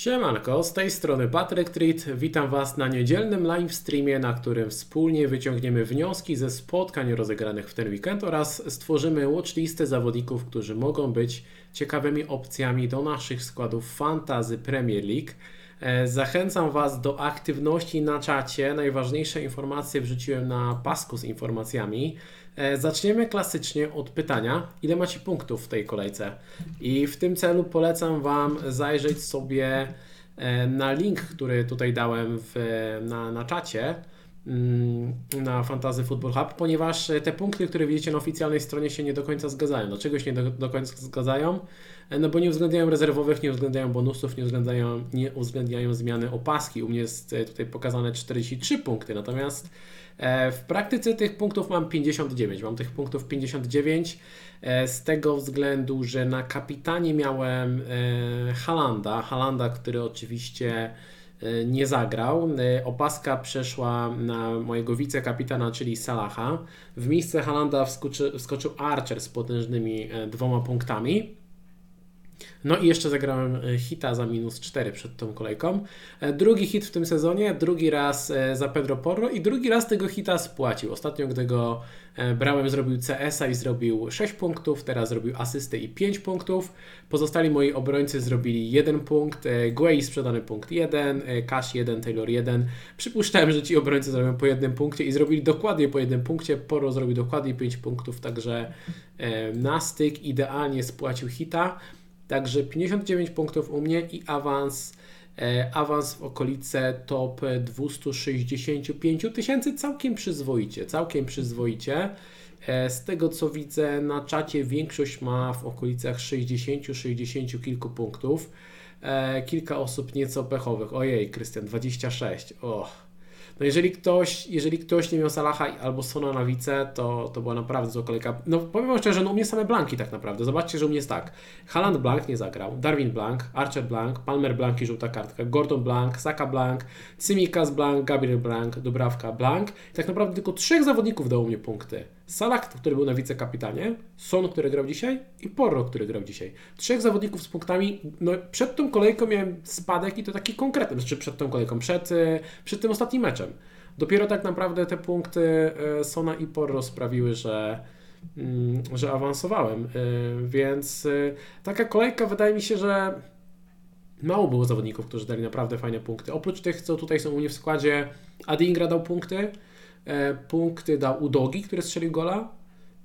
Siemanko, z tej strony Patryk Treat. Witam Was na niedzielnym live streamie, na którym wspólnie wyciągniemy wnioski ze spotkań rozegranych w ten weekend oraz stworzymy watchlistę zawodników, którzy mogą być ciekawymi opcjami do naszych składów Fantazy Premier League. E, Zachęcam Was do aktywności na czacie. Najważniejsze informacje wrzuciłem na pasku z informacjami. E, Zaczniemy klasycznie od pytania, ile macie punktów w tej kolejce? I w tym celu polecam Wam zajrzeć sobie e, na link, który tutaj dałem w, na, na czacie mm, na Fantasy Football Hub, ponieważ te punkty, które widzicie na oficjalnej stronie się nie do końca zgadzają. Dlaczego się nie do, do końca zgadzają? E, No bo nie uwzględniają rezerwowych, nie uwzględniają bonusów, nie uwzględniają, nie uwzględniają zmiany opaski. U mnie jest e, tutaj pokazane 43 punkty, natomiast e, w praktyce tych punktów mam 59. Mam tych punktów 59 e, z tego względu, że na kapitanie miałem Halanda, Halanda, który oczywiście nie zagrał. Opaska przeszła na mojego wicekapitana, czyli Salaha. W miejsce Halanda wskoczy, wskoczył Archer z potężnymi dwoma punktami. No i jeszcze zagrałem e, hita za minus 4 przed tą kolejką. E, Drugi hit w tym sezonie, drugi raz e, za Pedro Porro i drugi raz tego hita spłacił. Ostatnio, gdy go brałem, zrobił CS-a i zrobił 6 punktów, teraz zrobił asystę i 5 punktów. Pozostali moi obrońcy zrobili 1 punkt, Guay sprzedany punkt 1, e, Cash 1, Taylor 1. Przypuszczałem, że ci obrońcy zrobią po jednym punkcie i zrobili dokładnie po jednym punkcie. Porro zrobił dokładnie 5 punktów, także na styk idealnie spłacił hita. Także 59 punktów u mnie i awans, e, awans w okolice top 265 tysięcy całkiem przyzwoicie, całkiem przyzwoicie. E, z tego co widzę na czacie większość ma w okolicach 60-60 kilku punktów. E, kilka osób nieco pechowych. Ojej, Krystian, 26. Och. No jeżeli ktoś, jeżeli ktoś nie miał Salaha albo Sona na wice, to, to była naprawdę zła kolejka. No powiem wam szczerze, no u mnie same blanki tak naprawdę. Zobaczcie, że u mnie jest tak. Haaland Blank nie zagrał, Darwin Blank, Archer Blank, Palmer Blank i żółta kartka, Gordon Blank, Saka Blank, Tsimikas Blank, Gabriel Blank, Dubrawka Blank. I tak naprawdę tylko trzech zawodników dało mnie punkty. Salah, który był na wicekapitanie, Son, który grał dzisiaj i Porro, który grał dzisiaj. Trzech zawodników z punktami. No przed tą kolejką miałem spadek i to taki konkretny, znaczy przed tą kolejką, przed, e, przed tym ostatnim meczem. Dopiero tak naprawdę te punkty e, Sona i Porro sprawiły, że, mm, że awansowałem. E, Więc taka kolejka wydaje mi się, że mało było zawodników, którzy dali naprawdę fajne punkty. Oprócz tych, co tutaj są u mnie w składzie, Adingra dał punkty, punkty dał Udogi, który strzelił gola,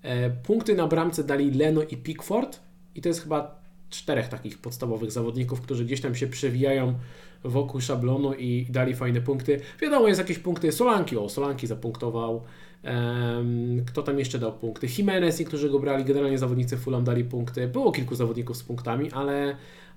e, punkty na bramce dali Leno i Pickford i to jest chyba czterech takich podstawowych zawodników, którzy gdzieś tam się przewijają wokół szablonu i dali fajne punkty. Wiadomo, jest jakieś punkty Solanki, o Solanki zapunktował, kto tam jeszcze dał punkty? Jimenez, niektórzy go brali, generalnie zawodnicy Fulham dali punkty. Było kilku zawodników z punktami, ale,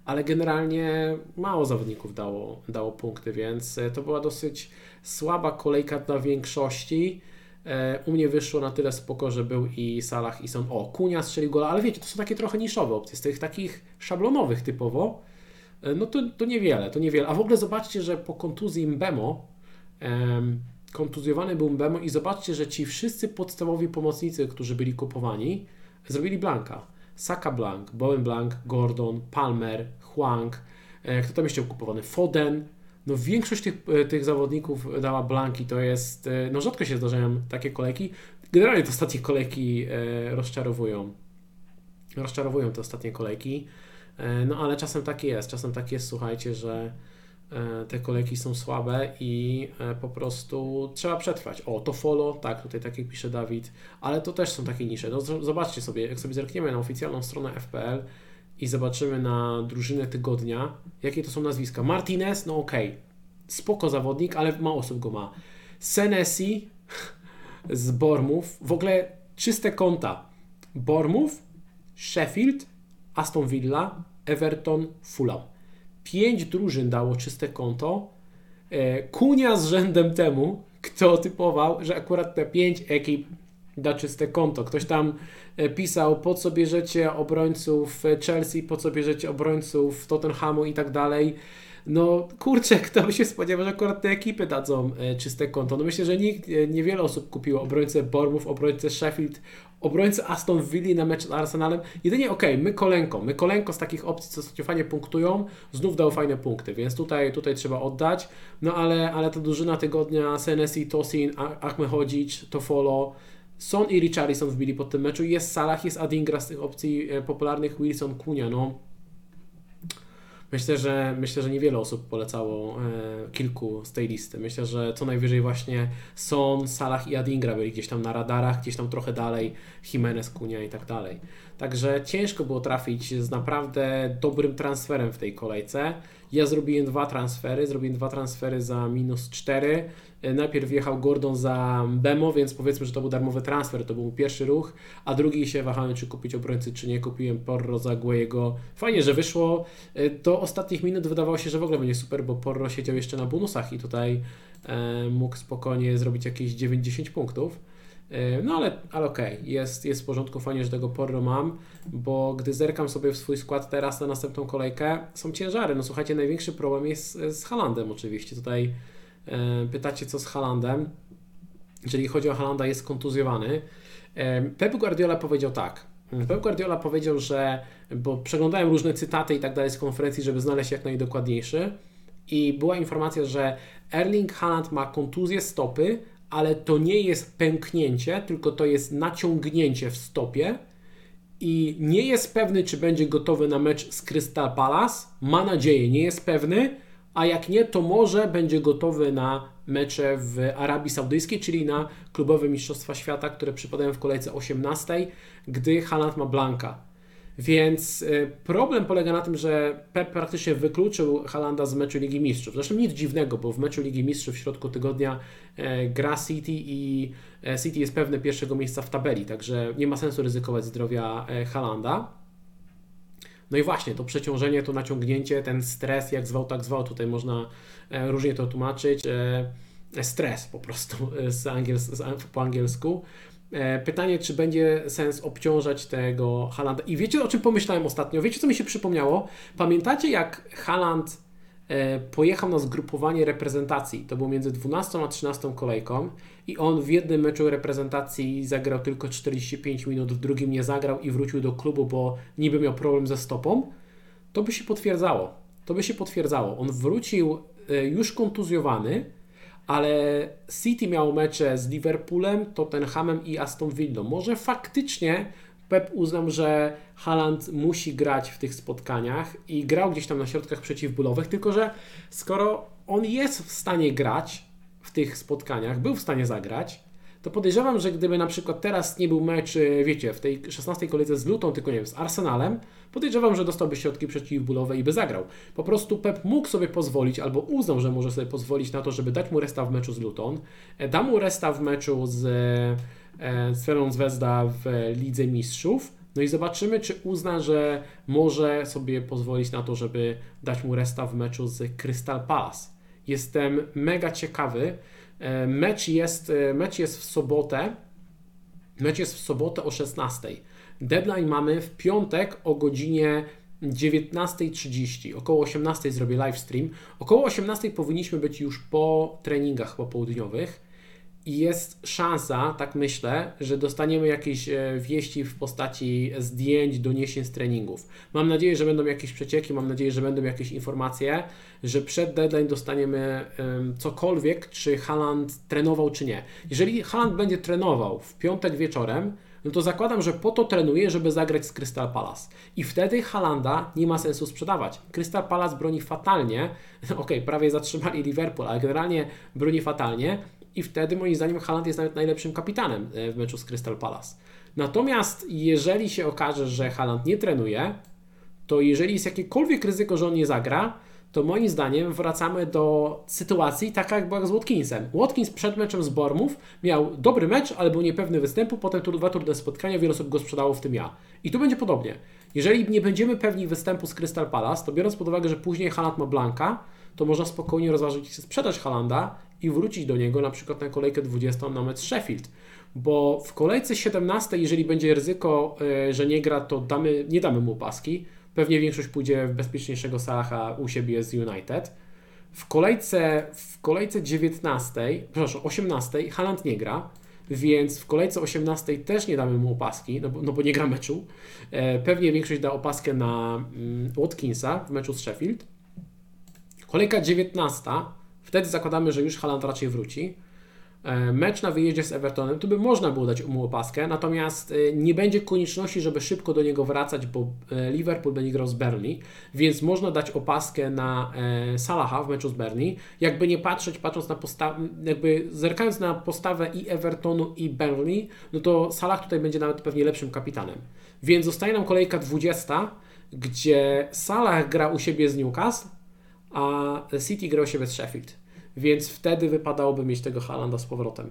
ale generalnie mało zawodników dało, dało punkty, więc e, to była dosyć słaba kolejka dla większości. E, U mnie wyszło na tyle spoko, że był i Salah i Son. O, Kunia strzelił gola, ale wiecie, to są takie trochę niszowe opcje. Z tych takich szablonowych typowo, e, no to, to niewiele, to niewiele. A w ogóle zobaczcie, że po kontuzji Mbemo, em, kontuzjowany był Mbemo i zobaczcie, że ci wszyscy podstawowi pomocnicy, którzy byli kupowani, zrobili blanka. Saka blank, Bowen blank, Gordon, Palmer, Huang, e, kto tam jeszcze kupowany? Foden. No większość tych, e, tych zawodników dała blanki, to jest, e, no rzadko się zdarzają takie kolejki. Generalnie te ostatnie kolejki rozczarowują. Rozczarowują te ostatnie kolejki. No ale czasem tak jest, czasem tak jest, słuchajcie, że te kolejki są słabe i po prostu trzeba przetrwać. O, to follow, tak, tutaj tak jak pisze Dawid, ale to też są takie nisze. No, zobaczcie sobie, jak sobie zerkniemy na oficjalną stronę FPL i zobaczymy na drużynę tygodnia, jakie to są nazwiska. Martinez, no okej, spoko zawodnik, ale mało osób go ma. Senesi z Bormów, w ogóle czyste konta. Bormów, Sheffield, Aston Villa, Everton, Fulham. Pięć drużyn dało czyste konto. E, Kunia z rzędem temu, kto typował, że akurat te pięć ekip da czyste konto. Ktoś tam pisał, po co bierzecie obrońców e, Chelsea, po co bierzecie obrońców Tottenhamu i tak dalej. no kurczę, kto by się spodziewał, że akurat te ekipy dadzą e, czyste konto. No myślę, że nikt, e, niewiele osób kupiło obrońcę Bormów, obrońcę Sheffield, obrońcę Aston Villa na mecz z Arsenalem. Jedynie okej, okay, my kolenko, my kolenko z takich opcji, co ostatnio fajnie punktują, znów dał fajne punkty, więc tutaj, tutaj trzeba oddać. No ale, ale ta drużyna tygodnia, Senesi, Tosin, Ahmehodzic, Tofolo, Son i Richarlison wbili pod tym meczu. Jest Salah, jest Adingra z tych opcji e, popularnych, Wilson, Kunia, no Myślę, że myślę, że niewiele osób polecało e, kilku z tej listy. Myślę, że co najwyżej właśnie Son, Salah i Adingra byli gdzieś tam na radarach, gdzieś tam trochę dalej, Jimenez, Kunia i tak dalej. Także ciężko było trafić z naprawdę dobrym transferem w tej kolejce. Ja zrobiłem dwa transfery, zrobiłem dwa transfery za minus 4. E, najpierw wjechał Gordon za Bemo, więc powiedzmy, że to był darmowy transfer, to był pierwszy ruch, a drugi się wahałem, czy kupić obrońcy, czy nie. Kupiłem Porro za Guejego. Fajnie, że wyszło. Do ostatnich minut wydawało się, że w ogóle będzie super, bo Porro siedział jeszcze na bonusach i tutaj e, mógł spokojnie zrobić jakieś 9-10 punktów. E, no ale, ale okej, okay. jest, jest w porządku, fajnie, że tego Porro mam, bo gdy zerkam sobie w swój skład teraz na następną kolejkę, są ciężary. No słuchajcie, największy problem jest z Halandem oczywiście. Tutaj e, pytacie, co z Halandem. Jeżeli chodzi o Halanda, jest kontuzjowany. E, Pep Guardiola powiedział tak. Pep Guardiola powiedział, że, bo przeglądałem różne cytaty i tak dalej z konferencji, żeby znaleźć jak najdokładniejszy i była informacja, że Erling Haaland ma kontuzję stopy, ale to nie jest pęknięcie, tylko to jest naciągnięcie w stopie i nie jest pewny, czy będzie gotowy na mecz z Crystal Palace. Ma nadzieję, nie jest pewny, a jak nie, to może będzie gotowy na mecze w Arabii Saudyjskiej, czyli na klubowe Mistrzostwa Świata, które przypadają w kolejce 18, gdy Haaland ma Blanka. Więc e, problem polega na tym, że Pep praktycznie wykluczył Halanda z meczu Ligi Mistrzów. Zresztą nic dziwnego, bo w meczu Ligi Mistrzów w środku tygodnia e, gra City i e, City jest pewne pierwszego miejsca w tabeli, także nie ma sensu ryzykować zdrowia Halanda. No i właśnie, to przeciążenie, to naciągnięcie, ten stres, jak zwał, tak zwał, tutaj można różnie to tłumaczyć. Stres po prostu z po angielsku. E, pytanie, czy będzie sens obciążać tego Halanda. I wiecie, o czym pomyślałem ostatnio? Wiecie, co mi się przypomniało? Pamiętacie, jak Haland e, pojechał na zgrupowanie reprezentacji? To było między 12 a 13 kolejką i on w jednym meczu reprezentacji zagrał tylko 45 minut, w drugim nie zagrał i wrócił do klubu, bo niby miał problem ze stopą. To by się potwierdzało. To by się potwierdzało. On wrócił e, już kontuzjowany, ale City miało mecze z Liverpoolem, Tottenhamem i Aston Villa. Może faktycznie Pep uznał, że Haaland musi grać w tych spotkaniach i grał gdzieś tam na środkach przeciwbólowych, tylko że skoro on jest w stanie grać w tych spotkaniach, był w stanie zagrać, to podejrzewam, że gdyby na przykład teraz nie był mecz, e, wiecie, w tej 16 kolejce z Lutą, tylko nie wiem, z Arsenalem, podejrzewam, że dostałby środki przeciwbólowe i by zagrał. Po prostu Pep mógł sobie pozwolić, albo uznał, że może sobie pozwolić na to, żeby dać mu resta w meczu z Luton, e, da mu resta w meczu z, e, z Ferą Zvezda w Lidze Mistrzów, no i zobaczymy, czy uzna, że może sobie pozwolić na to, żeby dać mu resta w meczu z Crystal Palace. Jestem mega ciekawy, E, mecz jest, e, mecz jest w sobotę. Mecz jest w sobotę o 16. Deadline mamy w piątek o godzinie 19.30. Około 18 zrobię live stream. Około 18 powinniśmy być już po treningach popołudniowych i jest szansa, tak myślę, że dostaniemy jakieś e, wieści w postaci zdjęć, doniesień z treningów. Mam nadzieję, że będą jakieś przecieki, mam nadzieję, że będą jakieś informacje, że przed deadline dostaniemy cokolwiek, czy Haland trenował, czy nie. Jeżeli Haland będzie trenował w piątek wieczorem, no to zakładam, że po to trenuje, żeby zagrać z Crystal Palace. I wtedy Halanda nie ma sensu sprzedawać. Crystal Palace broni fatalnie, ok, prawie zatrzymali Liverpool, ale generalnie broni fatalnie i wtedy moim zdaniem Haaland jest nawet najlepszym kapitanem e, w meczu z Crystal Palace. Natomiast jeżeli się okaże, że Haaland nie trenuje, to jeżeli jest jakiekolwiek ryzyko, że on nie zagra, to moim zdaniem wracamy do sytuacji taka jak była z Watkinsem. Watkins przed meczem z Bormów miał dobry mecz, ale był niepewny występu, potem tur, dwa trudne spotkania, wiele osób go sprzedało, w tym ja. I tu będzie podobnie. Jeżeli nie będziemy pewni występu z Crystal Palace, to biorąc pod uwagę, że później Haaland ma Blanka, to można spokojnie rozważyć sprzedać Halanda i wrócić do niego na przykład na kolejkę 20 na mecz Sheffield. Bo w kolejce 17, jeżeli będzie ryzyko, e, że nie gra, to damy, nie damy mu paski. Pewnie większość pójdzie w bezpieczniejszego Salaha u siebie z United. W kolejce, w kolejce 19, przepraszam, 18 Haaland nie gra, więc w kolejce 18 też nie damy mu opaski, no bo, no bo nie gra meczu. E, pewnie większość da opaskę na mm, Watkinsa w meczu z Sheffield. Kolejka 19, wtedy zakładamy, że już Haaland raczej wróci. E, mecz na wyjeździe z Evertonem, to by można było dać mu opaskę, natomiast e, nie będzie konieczności, żeby szybko do niego wracać, bo e, Liverpool będzie grał z Burnley, więc można dać opaskę na Salaha w meczu z Burnley. Jakby nie patrzeć, patrząc na postawę, jakby zerkając na postawę i Evertonu i Burnley, no to Salah tutaj będzie nawet pewnie lepszym kapitanem. Więc zostaje nam kolejka 20, gdzie Salah gra u siebie z Newcastle, a City gra u siebie z Sheffield więc wtedy wypadałoby mieć tego Halanda z powrotem.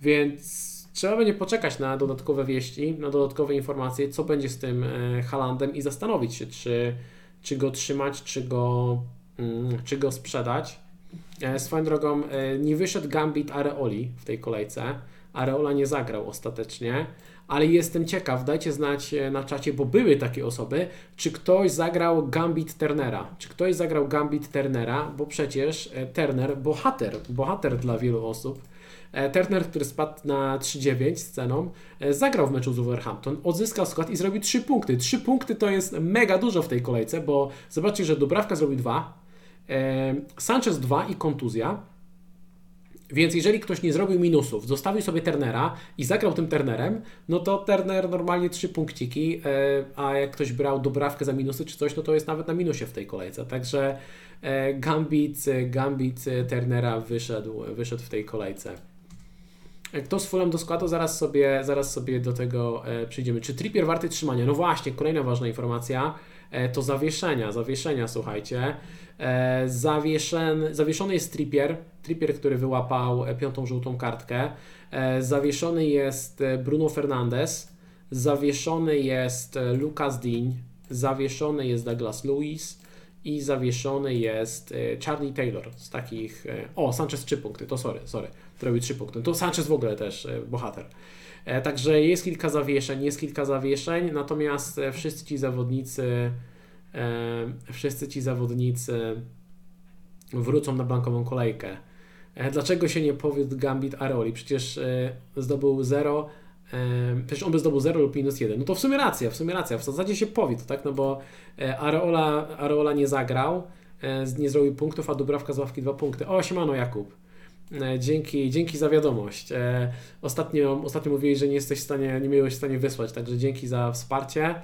Więc trzeba będzie poczekać na dodatkowe wieści, na dodatkowe informacje, co będzie z tym e, Halandem i zastanowić się, czy, czy go trzymać, czy go, mm, czy go sprzedać. E, swoją drogą, e, nie wyszedł Gambit Areoli w tej kolejce. Areola nie zagrał ostatecznie, ale jestem ciekaw, dajcie znać e, na czacie, bo były takie osoby, czy ktoś zagrał Gambit Turnera, czy ktoś zagrał Gambit Turnera, bo przecież e, Turner, bohater, bohater dla wielu osób, e, Turner, który spadł na 3-9 z ceną, zagrał w meczu z Wolverhampton, odzyskał skład i zrobił 3 punkty. 3 punkty to jest mega dużo w tej kolejce, bo zobaczcie, że Dubrawka zrobił 2, Sanchez 2 i kontuzja. Więc jeżeli ktoś nie zrobił minusów, zostawił sobie Turnera i zagrał tym Turnerem, no to Turner normalnie trzy punkciki, e, a jak ktoś brał dobrawkę za minusy czy coś, no to jest nawet na minusie w tej kolejce. Także e, Gambit, Gambit Turnera wyszedł, wyszedł w tej kolejce. Kto z Fulham do składu? Zaraz sobie, zaraz sobie do tego e, przyjdziemy. Czy Trippier warty trzymania? No właśnie, kolejna ważna informacja to zawieszenia. Zawieszenia, słuchajcie. E, zawieszen, zawieszony jest Trippier, Trippier, który wyłapał e, piątą żółtą kartkę. E, zawieszony jest Bruno Fernandes, zawieszony jest Lucas Dean, zawieszony jest Douglas Lewis i zawieszony jest Charlie Taylor z takich... O, Sanchez 3 punkty, to sorry, sorry, robi 3 punkty. To Sanchez w ogóle też bohater. Także jest kilka zawieszeń, jest kilka zawieszeń, natomiast wszyscy ci zawodnicy E, wszyscy ci zawodnicy wrócą na blankową kolejkę. E, dlaczego się nie powiódł Gambit Aroli? Przecież e, zdobył 0, przecież on by zdobył 0 lub minus 1. No to w sumie racja, w sumie racja. W zasadzie się powiódł, tak? No bo Areola, Areola nie zagrał, nie zrobił punktów, a Dubrawka z ławki 2 punkty. O, siemano Jakub. Dzięki, dzięki za wiadomość. Ostatnio, ostatnio mówiłeś, że nie jesteś w stanie, nie miałeś w stanie wysłać, także dzięki za wsparcie.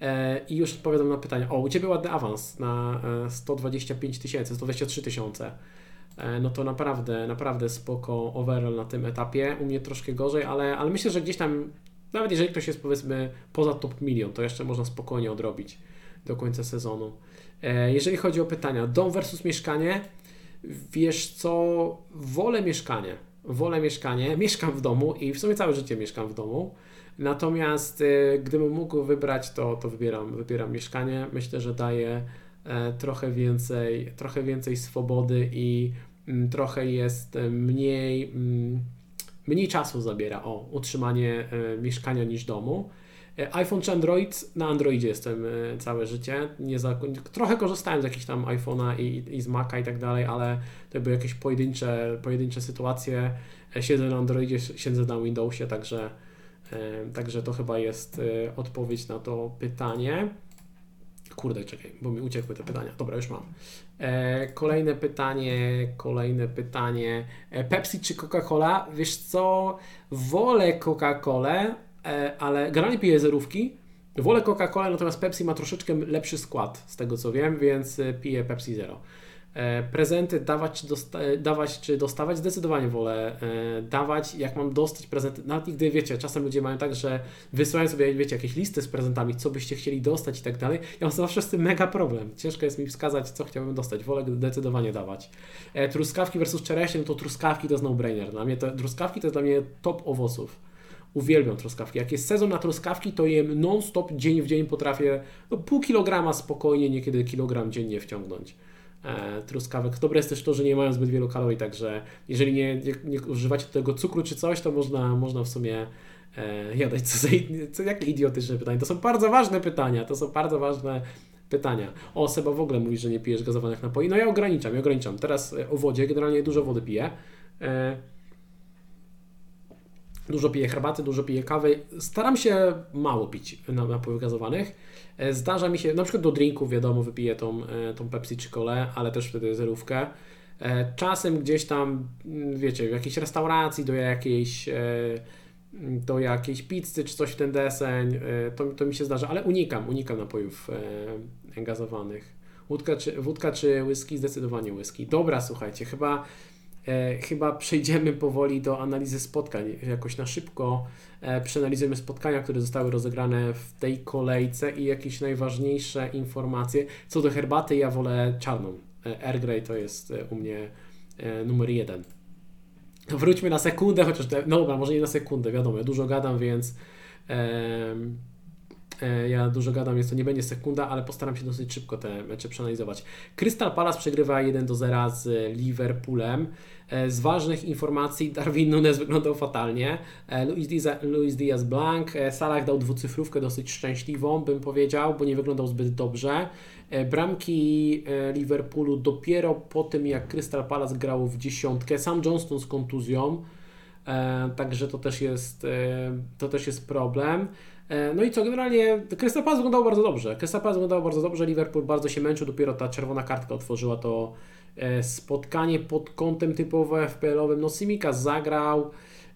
E, I już odpowiadam na pytanie. O, u Ciebie ładny awans na 125 e, tysięcy, 123 tysiące. E, no to naprawdę, naprawdę spoko overall na tym etapie. U mnie troszkę gorzej, ale, ale myślę, że gdzieś tam, nawet jeżeli ktoś jest powiedzmy poza top milion, to jeszcze można spokojnie odrobić do końca sezonu. Jeżeli chodzi o pytania, dom versus mieszkanie, wiesz co, wolę mieszkanie. Wolę mieszkanie, mieszkam w domu i w sumie całe życie mieszkam w domu. Natomiast y, gdybym mógł wybrać, to, to wybieram, wybieram mieszkanie. Myślę, że daje e, trochę więcej, trochę więcej swobody i mm, trochę jest mniej, mm, mniej czasu zabiera o utrzymanie e, mieszkania niż domu. iPhone czy Android? Na Androidzie jestem całe życie. Nie za, trochę korzystałem z jakichś tam iPhone'a i, i z Maca i tak dalej, ale to były jakieś pojedyncze, pojedyncze sytuacje. Siedzę na Androidzie, siedzę na Windowsie, także Także to chyba jest e, odpowiedź na to pytanie. Kurde, czekaj, bo mi uciekły te pytania. Dobra, już mam. E, kolejne pytanie, kolejne pytanie. E, Pepsi czy Coca-Cola? Wiesz co, wolę Coca-Colę, ale generalnie piję zerówki. Wolę Coca-Colę, natomiast Pepsi ma troszeczkę lepszy skład, z tego co wiem, więc piję Pepsi Zero. E, prezenty dawać e, dawać czy dostawać, zdecydowanie wolę e, dawać. Jak mam dostać prezenty, nawet gdy wiecie, czasem ludzie mają tak, że wysyłają sobie, wiecie, jakieś listy z prezentami, co byście chcieli dostać i tak dalej. Ja mam zawsze z tym mega problem. Ciężko jest mi wskazać, co chciałbym dostać. Wolę zdecydowanie dawać. truskawki versus czereśnie, no to truskawki to jest no-brainer. Dla mnie to, truskawki to jest dla mnie top owoców. Uwielbiam truskawki. Jak jest sezon na truskawki, to jem non-stop, dzień w dzień potrafię no, pół kilograma spokojnie, niekiedy kilogram dziennie wciągnąć e, truskawek. Dobre jest też to, że nie mają zbyt wielu kalorii, także jeżeli nie, nie, nie używacie tego cukru czy coś, to można, można w sumie e, jadać. Co za, co, jakie idiotyczne pytania. To są bardzo ważne pytania, to są bardzo ważne pytania. O, Seba w ogóle mówi, że nie pijesz gazowanych napoi. No ja ograniczam, ja ograniczam. Teraz e, o wodzie, generalnie dużo wody piję. E, dużo piję herbaty, dużo piję kawy. Staram się mało pić napojów gazowanych. E, zdarza mi się, na przykład do drinków, wiadomo, wypiję tą, tą Pepsi czy Colę, ale też wtedy zerówkę. Czasem gdzieś tam, mm, wiecie, w jakiejś restauracji, do jakiejś do jakiejś pizzy czy coś w ten deseń, to, to mi się zdarza, ale unikam, unikam napojów gazowanych. Wódka czy, wódka czy whisky? Zdecydowanie whisky. Dobra, słuchajcie, chyba, e, chyba przejdziemy powoli do analizy spotkań. Jakoś na szybko e, przeanalizujemy spotkania, które zostały rozegrane w tej kolejce i jakieś najważniejsze informacje. Co do herbaty, ja wolę czarną. E, Air Grey to jest e, u mnie e, numer jeden. Wróćmy na sekundę, chociaż, te, no dobra, może nie na sekundę, wiadomo, ja dużo gadam, więc E, ja dużo gadam, więc to nie będzie sekunda, ale postaram się dosyć szybko te mecze przeanalizować. Crystal Palace przegrywa 1 do 0 z Liverpoolem. E, z ważnych informacji Darwin Nunes wyglądał fatalnie. E, Luis Diaz, Luis Diaz Blanc. Salah dał dwucyfrówkę dosyć szczęśliwą, bym powiedział, bo nie wyglądał zbyt dobrze. Bramki Liverpoolu dopiero po tym, jak Crystal Palace grało w dziesiątkę. Sam Johnston z kontuzją. Także to też jest, to też jest problem. E, no i co, generalnie Crystal Palace wyglądało bardzo dobrze. Crystal Palace wyglądało bardzo dobrze, Liverpool bardzo się męczył, dopiero ta czerwona kartka otworzyła to e, spotkanie pod kątem typowo FPL-owym. No Simika zagrał,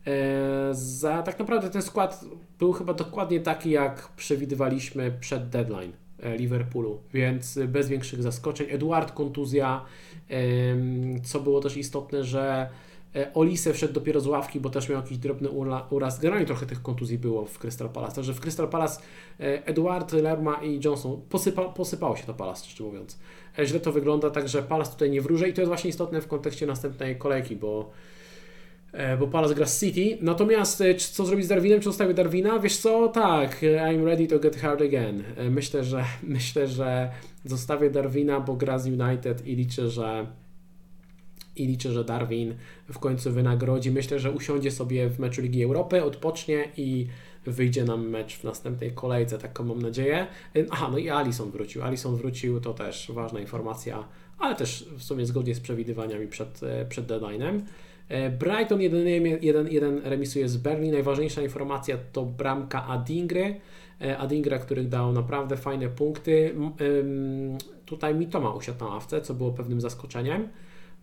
e, za, tak naprawdę ten skład był chyba dokładnie taki, jak przewidywaliśmy przed deadline Liverpoolu, więc bez większych zaskoczeń. Eduard kontuzja, co było też istotne, że Olise wszedł dopiero z ławki, bo też miał jakiś drobny uraz. Generalnie trochę tych kontuzji było w Crystal Palace. Także w Crystal Palace e, Eduard, Lerma i Johnson posypa, posypało się to Palace, szczerze mówiąc. E, źle to wygląda, także Palace tutaj nie wróży i to jest właśnie istotne w kontekście następnej kolejki, bo bo Palace gra z City. Natomiast co zrobić z Darwinem? Czy zostawię Darwina? Wiesz co? Tak, I'm ready to get hard again. Myślę, że myślę, że zostawię Darwina, bo gra z United i liczę, że i liczę, że Darwin w końcu wynagrodzi. Myślę, że usiądzie sobie w meczu Ligi Europy, odpocznie i wyjdzie nam mecz w następnej kolejce, taką mam nadzieję. Aha, no i Alison wrócił. Alison wrócił, to też ważna informacja, ale też w sumie zgodnie z przewidywaniami przed, przed deadline'em. E, Brighton 1-1 remisuje z Berlin. Najważniejsza informacja to bramka Adingry. E, Adingra, który dał naprawdę fajne punkty. Tutaj Mitoma usiadł na ławce, co było pewnym zaskoczeniem.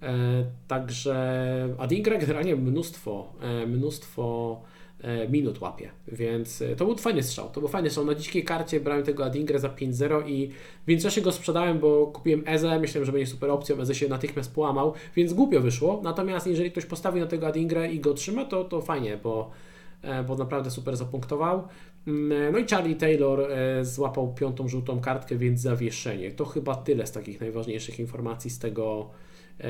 E, także Adingra generalnie mnóstwo, e, mnóstwo e, minut łapie, więc to był fajny strzał. To był fajny strzał. Na dzikiej karcie brałem tego Adingra za 5-0 i w międzyczasie go sprzedałem, bo kupiłem Eze, myślałem, że będzie super opcją, Eze się natychmiast połamał, więc głupio wyszło. Natomiast jeżeli ktoś postawi na tego Adingrę i go trzyma, to, to fajnie, bo, bo naprawdę super zapunktował. Mm, no i Charlie Taylor złapał piątą żółtą kartkę, więc zawieszenie. To chyba tyle z takich najważniejszych informacji z tego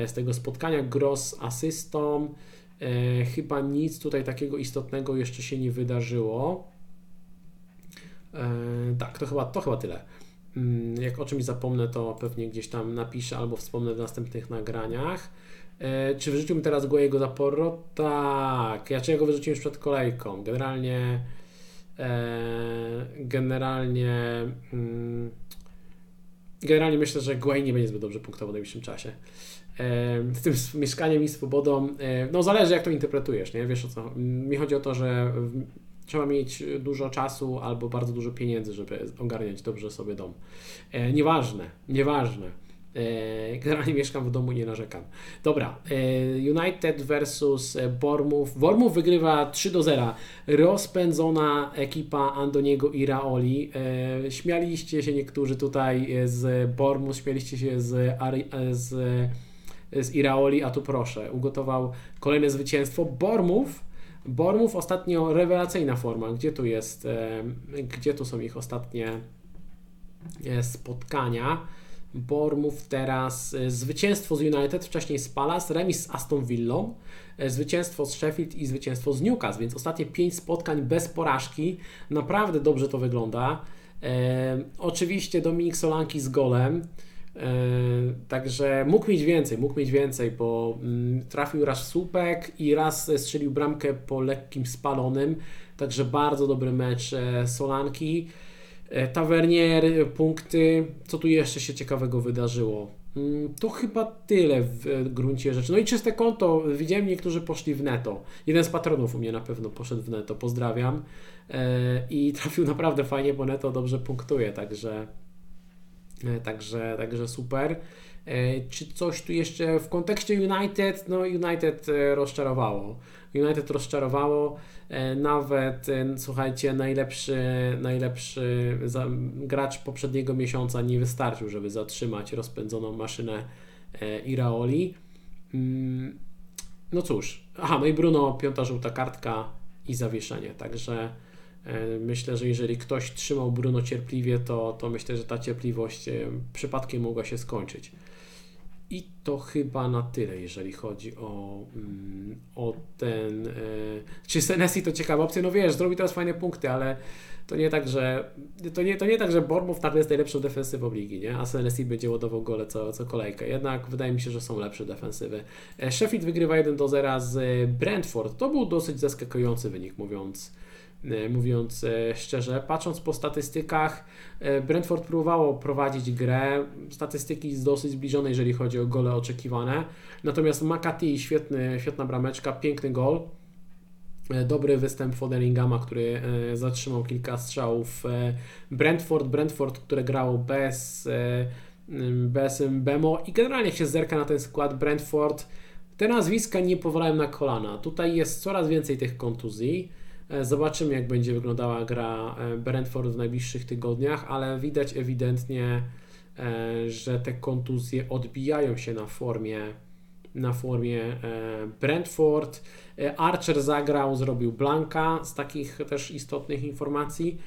z tego spotkania. Gross asystą. E, chyba nic tutaj takiego istotnego jeszcze się nie wydarzyło. E, tak, to chyba, to chyba tyle. Mm, jak o czymś zapomnę, to pewnie gdzieś tam napiszę albo wspomnę w następnych nagraniach. Czy wyrzuciłbym teraz Guajego za Porro? Tak. Ja czy ja go wyrzuciłem już przed kolejką. Generalnie generalnie mm, generalnie myślę, że Guay nie będzie zbyt dobrze punktował w najbliższym czasie z tym mieszkaniem i swobodą, no zależy jak to interpretujesz, nie? Wiesz o co? Mi chodzi o to, że trzeba mieć dużo czasu albo bardzo dużo pieniędzy, żeby ogarniać dobrze sobie dom. E, nieważne, nieważne. E, generalnie mieszkam w domu, nie narzekam. Dobra, e, United versus Bournemouth. Bournemouth wygrywa 3 do 0. Rozpędzona ekipa Andoniego i Raoli. Śmialiście się niektórzy tutaj z Bournemouth, śmialiście się z, z z Iraoli, a tu proszę, ugotował kolejne zwycięstwo. Bormów, Bormów ostatnio rewelacyjna forma. Gdzie tu jest, gdzie tu są ich ostatnie e, spotkania? Bormów teraz e, zwycięstwo z United, wcześniej z Palace, remis z Aston Villą, e, zwycięstwo z Sheffield i zwycięstwo z Newcastle, więc ostatnie 5 spotkań bez porażki. Naprawdę dobrze to wygląda. E, oczywiście Dominik Solanki z golem. E, także mógł mieć więcej, mógł mieć więcej, bo mm, trafił raz słupek i raz strzelił bramkę po lekkim spalonym. Także bardzo dobry mecz e, Solanki. Tavernier, punkty. Co tu jeszcze się ciekawego wydarzyło? Mm, to chyba tyle w gruncie rzeczy. No i czyste konto. Widziałem, niektórzy poszli w neto. Jeden z patronów u mnie na pewno poszedł w neto. Pozdrawiam. I trafił naprawdę fajnie, bo neto dobrze punktuje, także, także, także super. E, czy coś tu jeszcze w kontekście United? No, United e, rozczarowało. United rozczarowało. E, nawet, słuchajcie, najlepszy, najlepszy gracz poprzedniego miesiąca nie wystarczył, żeby zatrzymać rozpędzoną maszynę Iraoli. Mm, no cóż, aha, no i Bruno, piąta żółta kartka i zawieszenie. Także myślę, że jeżeli ktoś trzymał Bruno cierpliwie, to, to myślę, że ta cierpliwość przypadkiem mogła się skończyć. I to chyba na tyle, jeżeli chodzi o, mm, o ten. E, czy Senesi to ciekawa opcja? No wiesz, zrobi teraz fajne punkty, ale to nie tak, że to nie, to nie tak, że Bournemouth nagle jest najlepszą defensywą ligi, nie? a Senesi będzie ładował gole co, co kolejkę. Jednak wydaje mi się, że są lepsze defensywy. E, Sheffield wygrywa 1 do 0 z Brentford. To był dosyć zaskakujący wynik, mówiąc E, mówiąc e, szczerze. Patrząc po statystykach, e, Brentford próbowało prowadzić grę. Statystyki dosyć zbliżone, jeżeli chodzi o gole oczekiwane. Natomiast Makati, świetny, świetna brameczka, piękny gol. Dobry występ Foderingama, który zatrzymał kilka strzałów. Brentford, Brentford, które grało bez, bez Bemo i generalnie się zerka na ten skład Brentford. Te nazwiska nie powalają na kolana. Tutaj jest coraz więcej tych kontuzji. E, zobaczymy, jak będzie wyglądała gra e, Brentford w najbliższych tygodniach, ale widać ewidentnie, e, że te kontuzje odbijają się na formie na formie Brentford. Archer zagrał, zrobił Blanka z takich też istotnych informacji.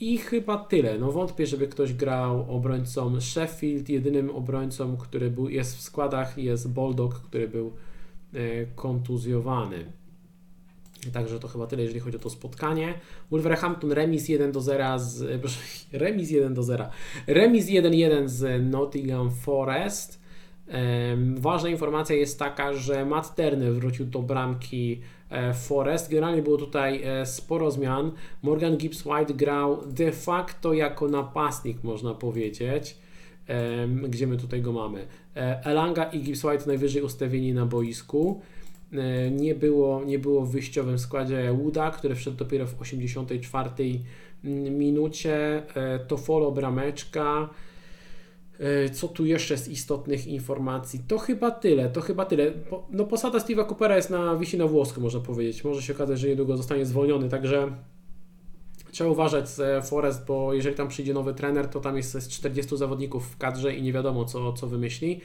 I chyba tyle. No wątpię, żeby ktoś grał obrońcą Sheffield. Jedynym obrońcą, który był, jest w składach jest Boldog, który był kontuzjowany. Także to chyba tyle, jeżeli chodzi o to spotkanie. Wolverhampton remis 1 do 0 z. Proszę, remis 1 do 0. Remis 1-1 z Nottingham Forest. Ważna informacja jest taka, że Matt Turner wrócił do bramki e, Forest. Generalnie było tutaj e, sporo zmian. Morgan Gibbs White grał de facto jako napastnik, można powiedzieć. Gdzie my tutaj go mamy? E, Elanga i Gibbs White najwyżej ustawieni na boisku. E, nie było, nie było w wyjściowym składzie Wooda, który wszedł dopiero w 84 minucie. E, to follow brameczka. E, co tu jeszcze z istotnych informacji? To chyba tyle, to chyba tyle. No posada Steve'a Coopera jest na wisi na włosku, można powiedzieć. Może się okazać, że niedługo zostanie zwolniony, także trzeba uważać z Forest, bo jeżeli tam przyjdzie nowy trener, to tam jest 40 zawodników w kadrze i nie wiadomo co, co wymyśli.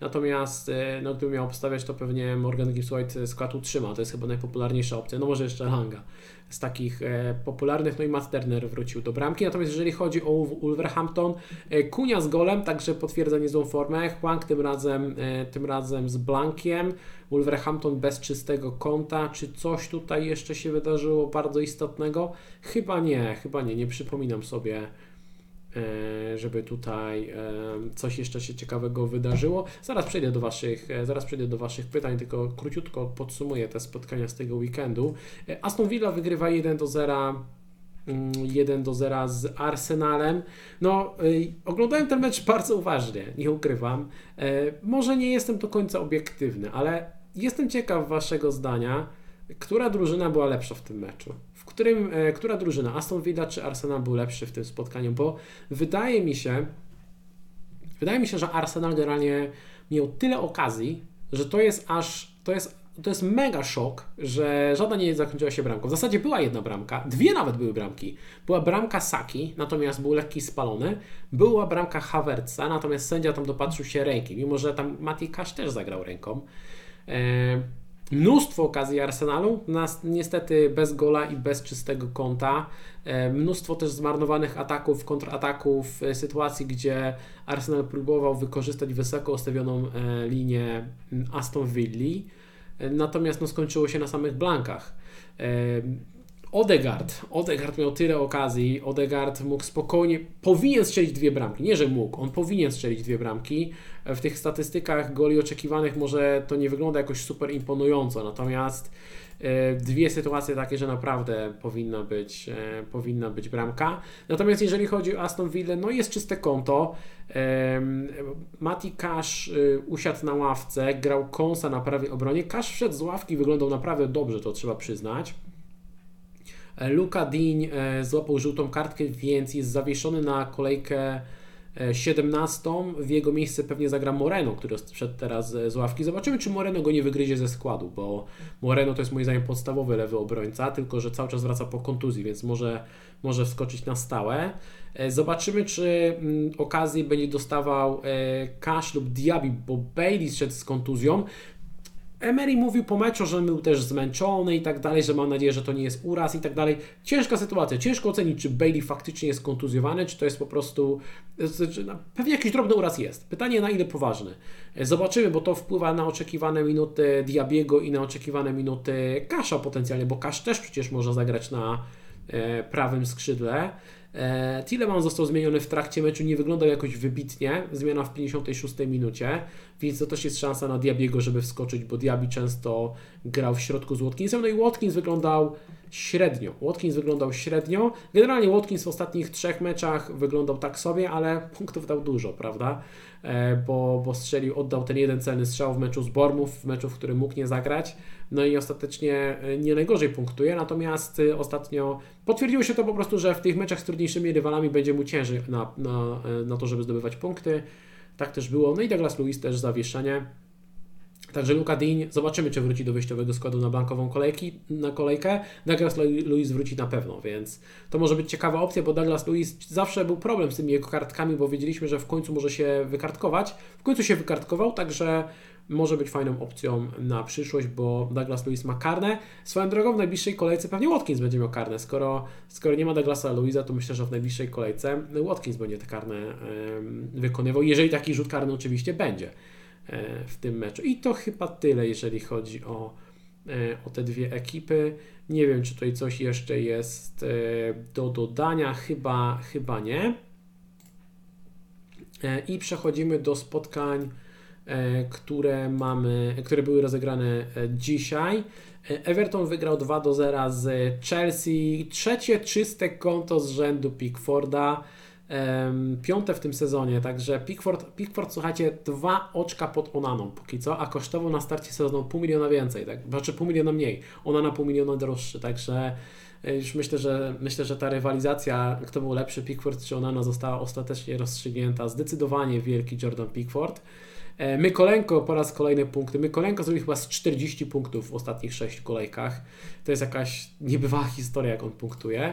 Natomiast e, no, gdybym miał obstawiać, to pewnie Morgan Gibbs White skład utrzyma. To jest chyba najpopularniejsza opcja. No może jeszcze Langa z takich e, popularnych. No i Matt Turner wrócił do bramki. Natomiast jeżeli chodzi o Wolverhampton, e, Kunia z golem, także potwierdza niezłą formę. Hwang tym razem, tym razem z Blankiem. Wolverhampton bez czystego konta. Czy coś tutaj jeszcze się wydarzyło bardzo istotnego? Chyba nie, chyba nie. Nie przypominam sobie żeby tutaj e, coś jeszcze się ciekawego wydarzyło. Zaraz przejdę do Waszych, e, zaraz przejdę do Waszych pytań, tylko króciutko podsumuję te spotkania z tego weekendu. Aston Villa wygrywa 1 do 0 1 mm, do 0 z Arsenalem. No, oglądałem ten mecz bardzo uważnie, nie ukrywam. może nie jestem do końca obiektywny, ale jestem ciekaw Waszego zdania, która drużyna była lepsza w tym meczu którym, e, która drużyna, Aston Villa czy Arsenal był lepszy w tym spotkaniu, bo wydaje mi się, wydaje mi się, że Arsenal generalnie miał tyle okazji, że to jest aż, to jest to jest mega szok, że żadna nie zakończyła się bramką. W zasadzie była jedna bramka, dwie nawet były bramki. Była bramka Saki, natomiast był lekki spalony. Była bramka Havertza, natomiast sędzia tam dopatrzył się ręki, mimo że tam Mati Cash też zagrał ręką. Eee, Mnóstwo okazji Arsenalu, nas niestety bez gola i bez czystego kąta. E, mnóstwo też zmarnowanych ataków, kontrataków, e, sytuacji, gdzie Arsenal próbował wykorzystać wysoko ustawioną e, linię Aston Villa, natomiast no, skończyło się na samych blankach. Odegaard. Odegaard miał tyle okazji. Odegaard mógł spokojnie, powinien strzelić dwie bramki. Nie, że mógł, on powinien strzelić dwie bramki. W tych statystykach goli oczekiwanych może to nie wygląda jakoś super imponująco, natomiast e, dwie sytuacje takie, że naprawdę powinna być, e, powinna być bramka. Natomiast jeżeli chodzi o Aston Villa, no jest czyste konto. Mati Cash e, usiadł na ławce, grał kąsa na prawej obronie. Cash wszedł z ławki, wyglądał naprawdę dobrze, to trzeba przyznać. Luka Dean złapał żółtą kartkę, więc jest zawieszony na kolejkę 17. W jego miejsce pewnie zagra Moreno, który wszedł teraz z ławki. Zobaczymy, czy Moreno go nie wygryzie ze składu, bo Moreno to jest moim zdaniem podstawowy lewy obrońca, tylko że cały czas wraca po kontuzji, więc może, może wskoczyć na stałe. E, zobaczymy, czy mm, okazji będzie dostawał e, Cash lub Diaby, bo Bailey szedł z kontuzją. Emery mówił po meczu, że był też zmęczony i tak dalej, że mam nadzieję, że to nie jest uraz i tak dalej. Ciężka sytuacja, ciężko ocenić, czy Bailey faktycznie jest kontuzjowany, czy to jest po prostu, no, pewnie jakiś drobny uraz jest. Pytanie na ile poważny. Zobaczymy, bo to wpływa na oczekiwane minuty Diabiego i na oczekiwane minuty Kasza potencjalnie, bo Kasz też przecież może zagrać na e, prawym skrzydle. E, Tilleman został zmieniony w trakcie meczu, nie wyglądał jakoś wybitnie, zmiana w 56 minucie, więc to też jest szansa na Diabiego, żeby wskoczyć, bo Diabi często grał w środku z Watkinsem, no i Watkins wyglądał średnio. Watkins wyglądał średnio. Generalnie Watkins w ostatnich trzech meczach wyglądał tak sobie, ale punktów dał dużo, prawda? E, bo, bo strzelił, oddał ten jeden celny strzał w meczu z Bormów, w meczu, w którym mógł nie zagrać. No i ostatecznie e, nie najgorzej punktuje, natomiast e, ostatnio potwierdziło się to po prostu, że w tych meczach z trudniejszymi rywalami będzie mu ciężej na, na, na to, żeby zdobywać punkty. Tak też było. No i Douglas Lewis też zawieszenie. Także Luka Dean, zobaczymy, czy wróci do wyjściowego składu na blankową kolejki, na kolejkę. Douglas Lewis wróci na pewno, więc to może być ciekawa opcja, bo Douglas Lewis zawsze był problem z tymi jego kartkami, bo wiedzieliśmy, że w końcu może się wykartkować. W końcu się wykartkował, także może być fajną opcją na przyszłość, bo Douglas Lewis ma karne. Swoją drogą w najbliższej kolejce pewnie Watkins będzie miał karne. Skoro, skoro nie ma Douglasa Louisa, to myślę, że w najbliższej kolejce Watkins będzie te karne wykonywał, jeżeli taki rzut karny oczywiście będzie. E, w tym meczu. I to chyba tyle, jeżeli chodzi o, e, o te dwie ekipy. Nie wiem, czy tutaj coś jeszcze jest e, do dodania. Chyba, chyba nie. I przechodzimy do spotkań, które mamy, które były rozegrane dzisiaj. Everton wygrał 2 do 0 z Chelsea. Trzecie czyste konto z rzędu Pickforda piąte w tym sezonie, także Pickford, Pickford, słuchajcie, dwa oczka pod Onaną póki co, a kosztował na starcie sezonu pół miliona więcej, tak? znaczy pół miliona mniej, Onana pół miliona droższy, także e, już myślę, że myślę, że ta rywalizacja, kto był lepszy, Pickford czy Onana została ostatecznie rozstrzygnięta. Zdecydowanie wielki Jordan Pickford. E, Mykolenko po raz kolejny punkty. Mykolenko zrobił chyba z 40 punktów w ostatnich 6 kolejkach. To jest jakaś niebywała historia, jak on punktuje.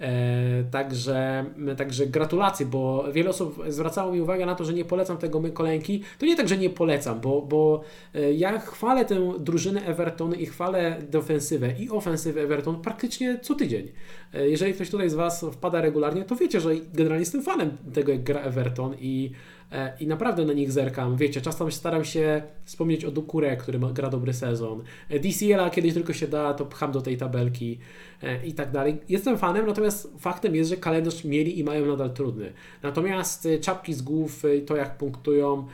E, także, także gratulacje, bo wiele osób zwracało mi uwagę na to, że nie polecam tego Mykolenki. To nie tak, że nie polecam, bo, bo e, ja chwalę tę drużynę Everton i chwalę defensywę i ofensywę Everton praktycznie co tydzień. Jeżeli ktoś tutaj z Was wpada regularnie, to wiecie, że generalnie jestem fanem tego, jak gra Everton i i naprawdę na nich zerkam. Wiecie, czasem staram się wspomnieć o Dukure, który ma, gra dobry sezon. E, DCL-a kiedyś tylko się da, to pcham do tej tabelki e, i tak dalej. Jestem fanem, natomiast faktem jest, że kalendarz mieli i mają nadal trudny. Natomiast czapki z głów, to jak punktują,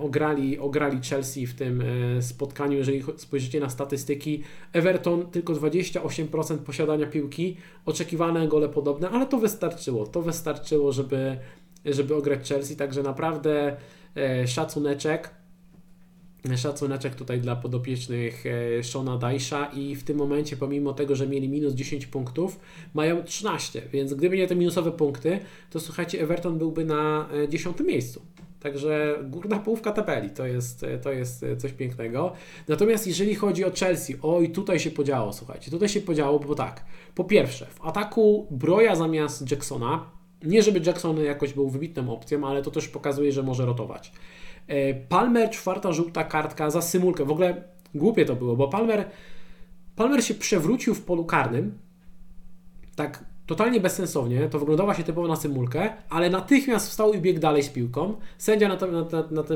ograli, ograli Chelsea w tym spotkaniu, jeżeli spojrzycie na statystyki. Everton tylko 28% posiadania piłki, oczekiwane gole podobne, ale to wystarczyło. To wystarczyło, żeby żeby ograć Chelsea, także naprawdę e, szacuneczek. Szacuneczek tutaj dla podopiecznych e, Shona Dajsza i w tym momencie, pomimo tego, że mieli minus 10 punktów, mają 13, więc gdyby nie te minusowe punkty, to słuchajcie, Everton byłby na 10 e, miejscu. Także górna połówka tabeli to jest, to jest coś pięknego. Natomiast jeżeli chodzi o Chelsea, oj, tutaj się podziało, słuchajcie, tutaj się podziało, bo tak, po pierwsze, w ataku Broja zamiast Jacksona, nie, żeby Jackson jakoś był wybitną opcją, ale to też pokazuje, że może rotować. E, Palmer, czwarta żółta kartka za symulkę. W ogóle głupie to było, bo Palmer, Palmer się przewrócił w polu karnym. Tak totalnie bezsensownie, to wyglądało się typowo na symulkę, ale natychmiast wstał i biegł dalej z piłką. Sędzia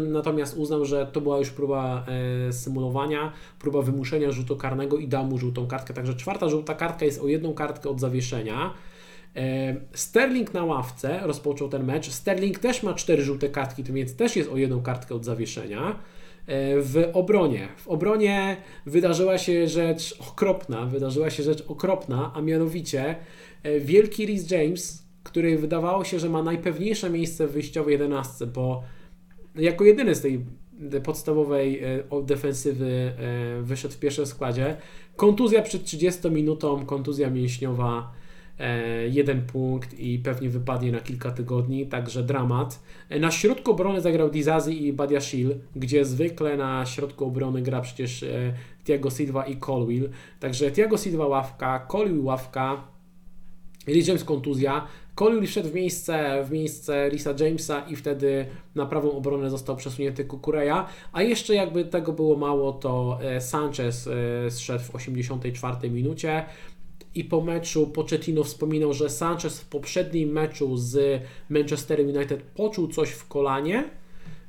natomiast uznał, że to była już próba e, symulowania, próba wymuszenia rzutu karnego i dał mu żółtą kartkę. Także czwarta żółta kartka jest o jedną kartkę od zawieszenia. E, Sterling na ławce rozpoczął ten mecz. Sterling też ma cztery żółte kartki, więc też jest o jedną kartkę od zawieszenia. E, w obronie. W obronie wydarzyła się rzecz okropna, wydarzyła się rzecz okropna, a mianowicie e, wielki Rhys James, który wydawało się, że ma najpewniejsze miejsce w wyjściowej 11, bo jako jedyny z tej podstawowej defensywy wyszedł w pierwszym składzie. Kontuzja przed 30 minutą, kontuzja mięśniowa jeden punkt i pewnie wypadnie na kilka tygodni, także dramat. E, na środku obrony zagrał Dizazi i Badiashil, gdzie zwykle na środku obrony gra przecież e, Thiago Silva i Colwill. Także Thiago Silva ławka, Colwill ławka, Lee James kontuzja. Colwill wszedł w miejsce, w miejsce Lisa Jamesa i wtedy na prawą obronę został przesunięty Kukureja, a jeszcze jakby tego było mało, to Sanchez zszedł w 84 minucie i po meczu Pochettino wspominał, że Sanchez w poprzednim meczu z Manchesterem United poczuł coś w kolanie,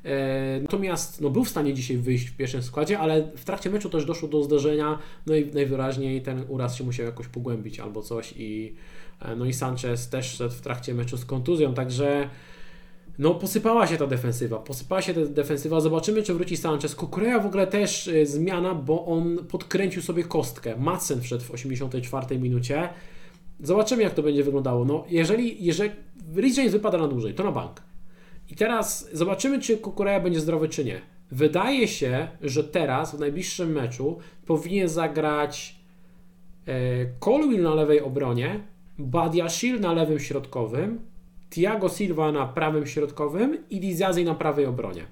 e, Natomiast no, był w stanie dzisiaj wyjść w pierwszym składzie, ale w trakcie meczu też doszło do zdarzenia, no i najwyraźniej ten uraz się musiał jakoś pogłębić albo coś i e, no i Sanchez też szedł w trakcie meczu z kontuzją, także no, posypała się ta defensywa. Posypała się ta defensywa. Zobaczymy, czy wróci Sanchez. Kukureja w ogóle też y, zmiana, bo on podkręcił sobie kostkę. Madsen wszedł w 84 minucie. Zobaczymy, jak to będzie wyglądało. No, jeżeli, jeżeli James wypada na dłużej, to na bank. I teraz zobaczymy, czy Kukureja będzie zdrowy, czy nie. Wydaje się, że teraz, w najbliższym meczu, powinien zagrać e, Colwill na lewej obronie, Badiashil na lewym środkowym, Thiago Silva na prawym środkowym i Dizazi na prawej obronie.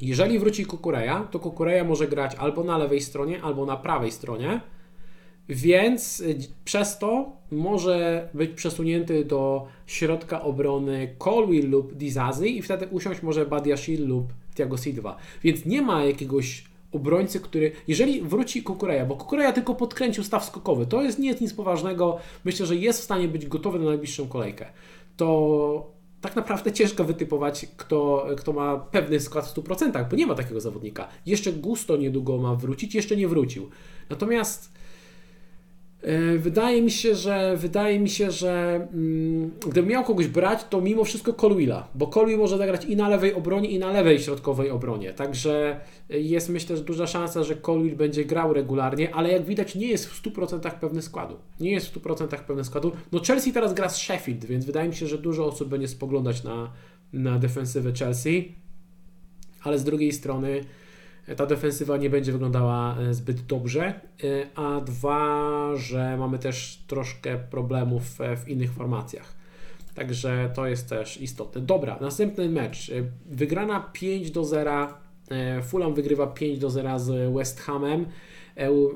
Jeżeli wróci Kukureja, to Kukureja może grać albo na lewej stronie, albo na prawej stronie, więc y, przez to może być przesunięty do środka obrony Colwill lub Dizazi i wtedy usiąść może Badiashil lub Thiago Silva. Więc nie ma jakiegoś obrońcy, który, jeżeli wróci Kukureja, bo Kukureja tylko podkręcił staw skokowy, to jest nie jest nic poważnego, myślę, że jest w stanie być gotowy na najbliższą kolejkę to tak naprawdę ciężko wytypować, kto, kto ma pewny skład w 100%, bo nie ma takiego zawodnika. Jeszcze Gusto niedługo ma wrócić, jeszcze nie wrócił. Natomiast wydaje mi się, że wydaje mi się, że mm, gdybym miał kogoś brać, to mimo wszystko Colwilla, bo Colwill może zagrać i na lewej obronie, i na lewej środkowej obronie. Także jest myślę, że duża szansa, że Colwill będzie grał regularnie, ale jak widać nie jest w 100% pewny składu. Nie jest w 100% pewny składu. No Chelsea teraz gra z Sheffield, więc wydaje mi się, że dużo osób będzie spoglądać na, na defensywę Chelsea, ale z drugiej strony ta defensywa nie będzie wyglądała e, zbyt dobrze, e, a dwa, że mamy też troszkę problemów e, w innych formacjach. Także to jest też istotne. Dobra, następny mecz. Wygrana 5 do 0. Fulham wygrywa 5 do 0 z West Hamem.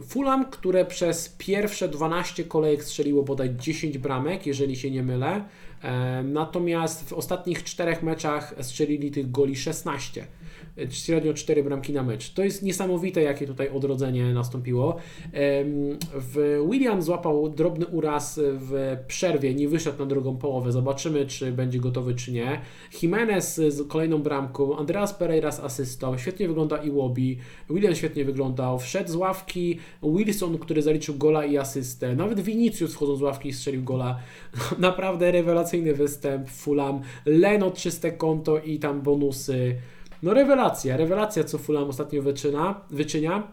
Fulham, które przez pierwsze 12 kolejek strzeliło bodaj 10 bramek, jeżeli się nie mylę. Natomiast w ostatnich czterech meczach strzelili tych goli 16 średnio 4 bramki na mecz. To jest niesamowite, jakie tutaj odrodzenie nastąpiło. William złapał drobny uraz w przerwie, nie wyszedł na drugą połowę. Zobaczymy, czy będzie gotowy, czy nie. Jimenez z kolejną bramką, Andreas Pereira z asystą, świetnie wygląda Iwobi, William świetnie wyglądał, wszedł z ławki Wilson, który zaliczył gola i asystę, nawet Vinicius wchodząc z ławki strzelił gola. Naprawdę rewelacyjny występ Fulham, Leno czyste konto i tam bonusy. No rewelacja, rewelacja, co Fulham ostatnio wyczyna, wyczynia.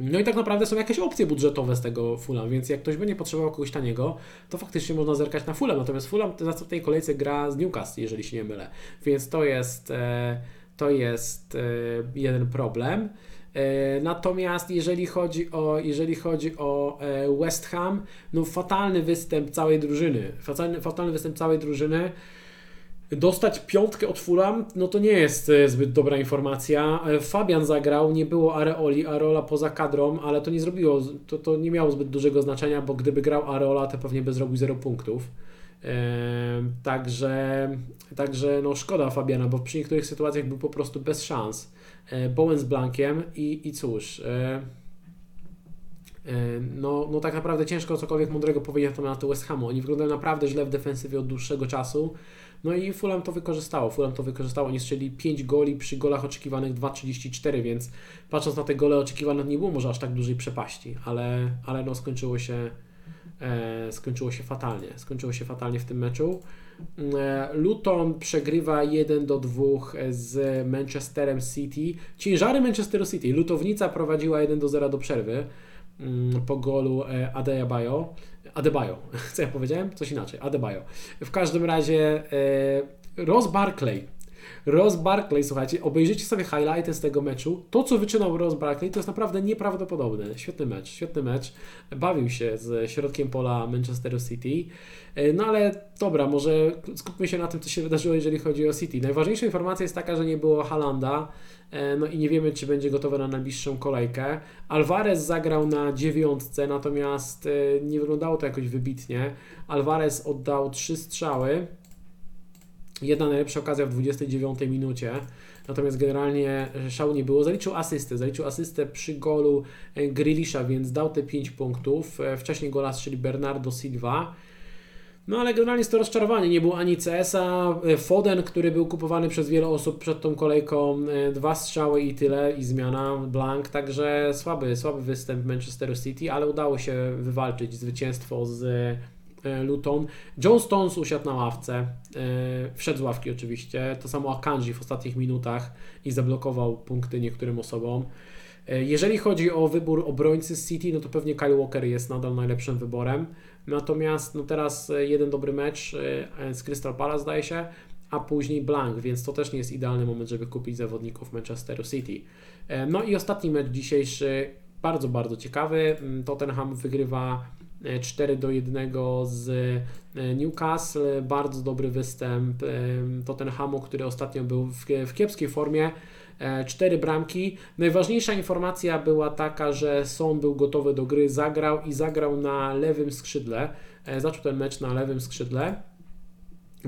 No i tak naprawdę są jakieś opcje budżetowe z tego Fulham, więc jak ktoś będzie potrzebował kogoś taniego, to faktycznie można zerkać na Fulham. Natomiast Fulham na tej kolejce gra z Newcastle, jeżeli się nie mylę. Więc to jest, e, to jest e, jeden problem. E, natomiast jeżeli chodzi o, jeżeli chodzi o West Ham, no fatalny występ całej drużyny. Fatalny, fatalny występ całej drużyny. Dostać piątkę od Fulham, no to nie jest e, zbyt dobra informacja. E, Fabian zagrał, nie było Areoli, Areola poza kadrą, ale to nie zrobiło, to, to nie miało zbyt dużego znaczenia, bo gdyby grał Areola, to pewnie by zrobił 0 punktów. E, także, także no szkoda Fabiana, bo przy niektórych sytuacjach był po prostu bez szans. Bowen z Blankiem i, i cóż... no, no tak naprawdę ciężko cokolwiek mądrego powiedzieć na temat West Hamu. Oni wyglądają naprawdę źle w defensywie od dłuższego czasu. No i Fulham to wykorzystało. Fulham to wykorzystało. Oni strzeli 5 goli przy golach oczekiwanych 2,34, więc patrząc na te gole oczekiwane, nie było może aż tak dużej przepaści, ale, ale no skończyło się, e, skończyło się fatalnie. Skończyło się fatalnie w tym meczu. E, Luton przegrywa 1 do 2 z Manchesterem City. Ciężary Manchesteru City. Lutownica prowadziła 1 do 0 do przerwy po golu e, Adebayo. Adebayo, co ja powiedziałem? Coś inaczej, Adebayo. W każdym razie e, Ross Barkley Ross Barkley, słuchajcie, obejrzyjcie sobie highlighty z tego meczu. To, co wyczynał Ross Barkley, to jest naprawdę nieprawdopodobne. Świetny mecz, świetny mecz. Bawił się z środkiem pola Manchester City. E, no ale dobra, może skupmy się na tym, co się wydarzyło, jeżeli chodzi o City. Najważniejsza informacja jest taka, że nie było Halanda. E, no i nie wiemy, czy będzie gotowy na najbliższą kolejkę. Alvarez zagrał na dziewiątce, natomiast e, nie wyglądało to jakoś wybitnie. Alvarez oddał trzy strzały. Jedna najlepsza okazja w 29 minucie. Natomiast generalnie szału nie było. Zaliczył asystę. Zaliczył asystę przy golu Grilisza, więc dał te 5 punktów. Wcześniej gola strzeli Bernardo Silva. No ale generalnie jest to rozczarowanie. Nie było ani CS-a. Foden, który był kupowany przez wiele osób przed tą kolejką, e, dwa strzały i tyle, i zmiana, blank. Także słaby, słaby występ Manchester City, ale udało się wywalczyć zwycięstwo z e, Luton. John Stones usiadł na ławce, wszedł z ławki oczywiście. To samo Akanji w ostatnich minutach i zablokował punkty niektórym osobom. Jeżeli chodzi o wybór obrońcy City, no to pewnie Kyle Walker jest nadal najlepszym wyborem. Natomiast no teraz e, jeden dobry mecz e, z Crystal Palace zdaje się, a później blank, więc to też nie jest idealny moment, żeby kupić zawodników Manchesteru City. E, no i ostatni mecz dzisiejszy, bardzo, bardzo ciekawy. Mm, Tottenham wygrywa 4 do 1 z Newcastle. Bardzo dobry występ Tottenhamu, który ostatnio był w, w kiepskiej formie. E, cztery bramki. Najważniejsza informacja była taka, że Son był gotowy do gry, zagrał i zagrał na lewym skrzydle. E, zaczął ten mecz na lewym skrzydle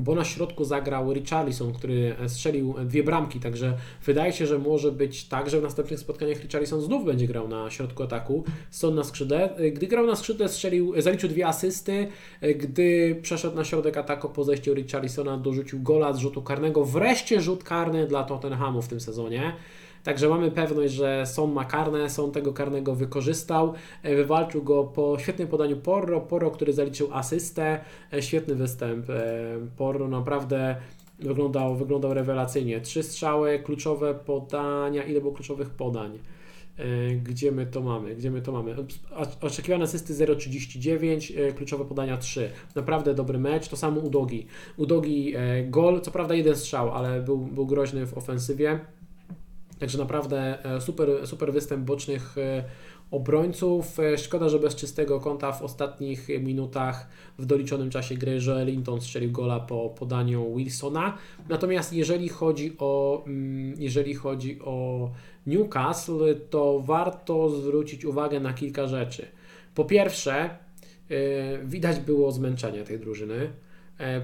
bo na środku zagrał Richarlison, który strzelił dwie bramki, także wydaje się, że może być tak, że w następnych spotkaniach Richarlison znów będzie grał na środku ataku, stąd na skrzydle. Gdy grał na skrzydle, strzelił, zaliczył dwie asysty, gdy przeszedł na środek ataku po zejściu Richarlisona, dorzucił gola z rzutu karnego, wreszcie rzut karny dla Tottenhamu w tym sezonie. Także mamy pewność, że Son ma karne, Son tego karnego wykorzystał, e, wywalczył go po świetnym podaniu Porro, Porro, który zaliczył asystę, e, świetny występ e, Porro, naprawdę wyglądał, wyglądał rewelacyjnie. Trzy strzały, kluczowe podania, ile było kluczowych podań? Gdzie my to mamy? Gdzie my to mamy? Oczekiwane asysty 0,39, kluczowe podania 3. Naprawdę dobry mecz. To samo Udogi. Udogi gol, co prawda jeden strzał, ale był, był groźny w ofensywie. Także naprawdę e, super, super występ bocznych e, obrońców. E, szkoda, że bez czystego kąta w ostatnich minutach w doliczonym czasie gry Joel Linton strzelił gola po podaniu Wilsona. Natomiast jeżeli chodzi o, mm, jeżeli chodzi o Newcastle, to warto zwrócić uwagę na kilka rzeczy. Po pierwsze, widać było zmęczenie tej drużyny.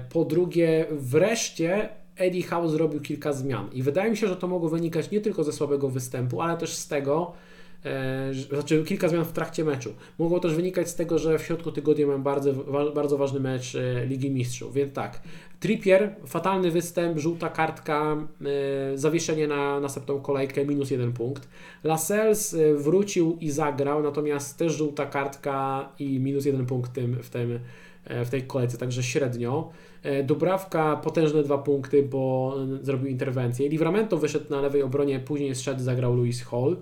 Po drugie, wreszcie Eddie Howe zrobił kilka zmian i wydaje mi się, że to mogło wynikać nie tylko ze słabego występu, ale też z tego, e, znaczy kilka zmian w trakcie meczu. Mogło też wynikać z tego, że w środku tygodnia mam bardzo, bardzo ważny mecz e, Ligi Mistrzów, więc tak. Trippier, fatalny występ, żółta kartka, e, zawieszenie na następną kolejkę, minus jeden punkt. Lascelles wrócił i zagrał, natomiast też żółta kartka i minus jeden punkt tym, w, tym, w tej kolejce, także średnio. E, Dubrawka potężne dwa punkty, bo e, zrobił interwencję. Livramento wyszedł na lewej obronie, później zszedł, zagrał Louis Hall.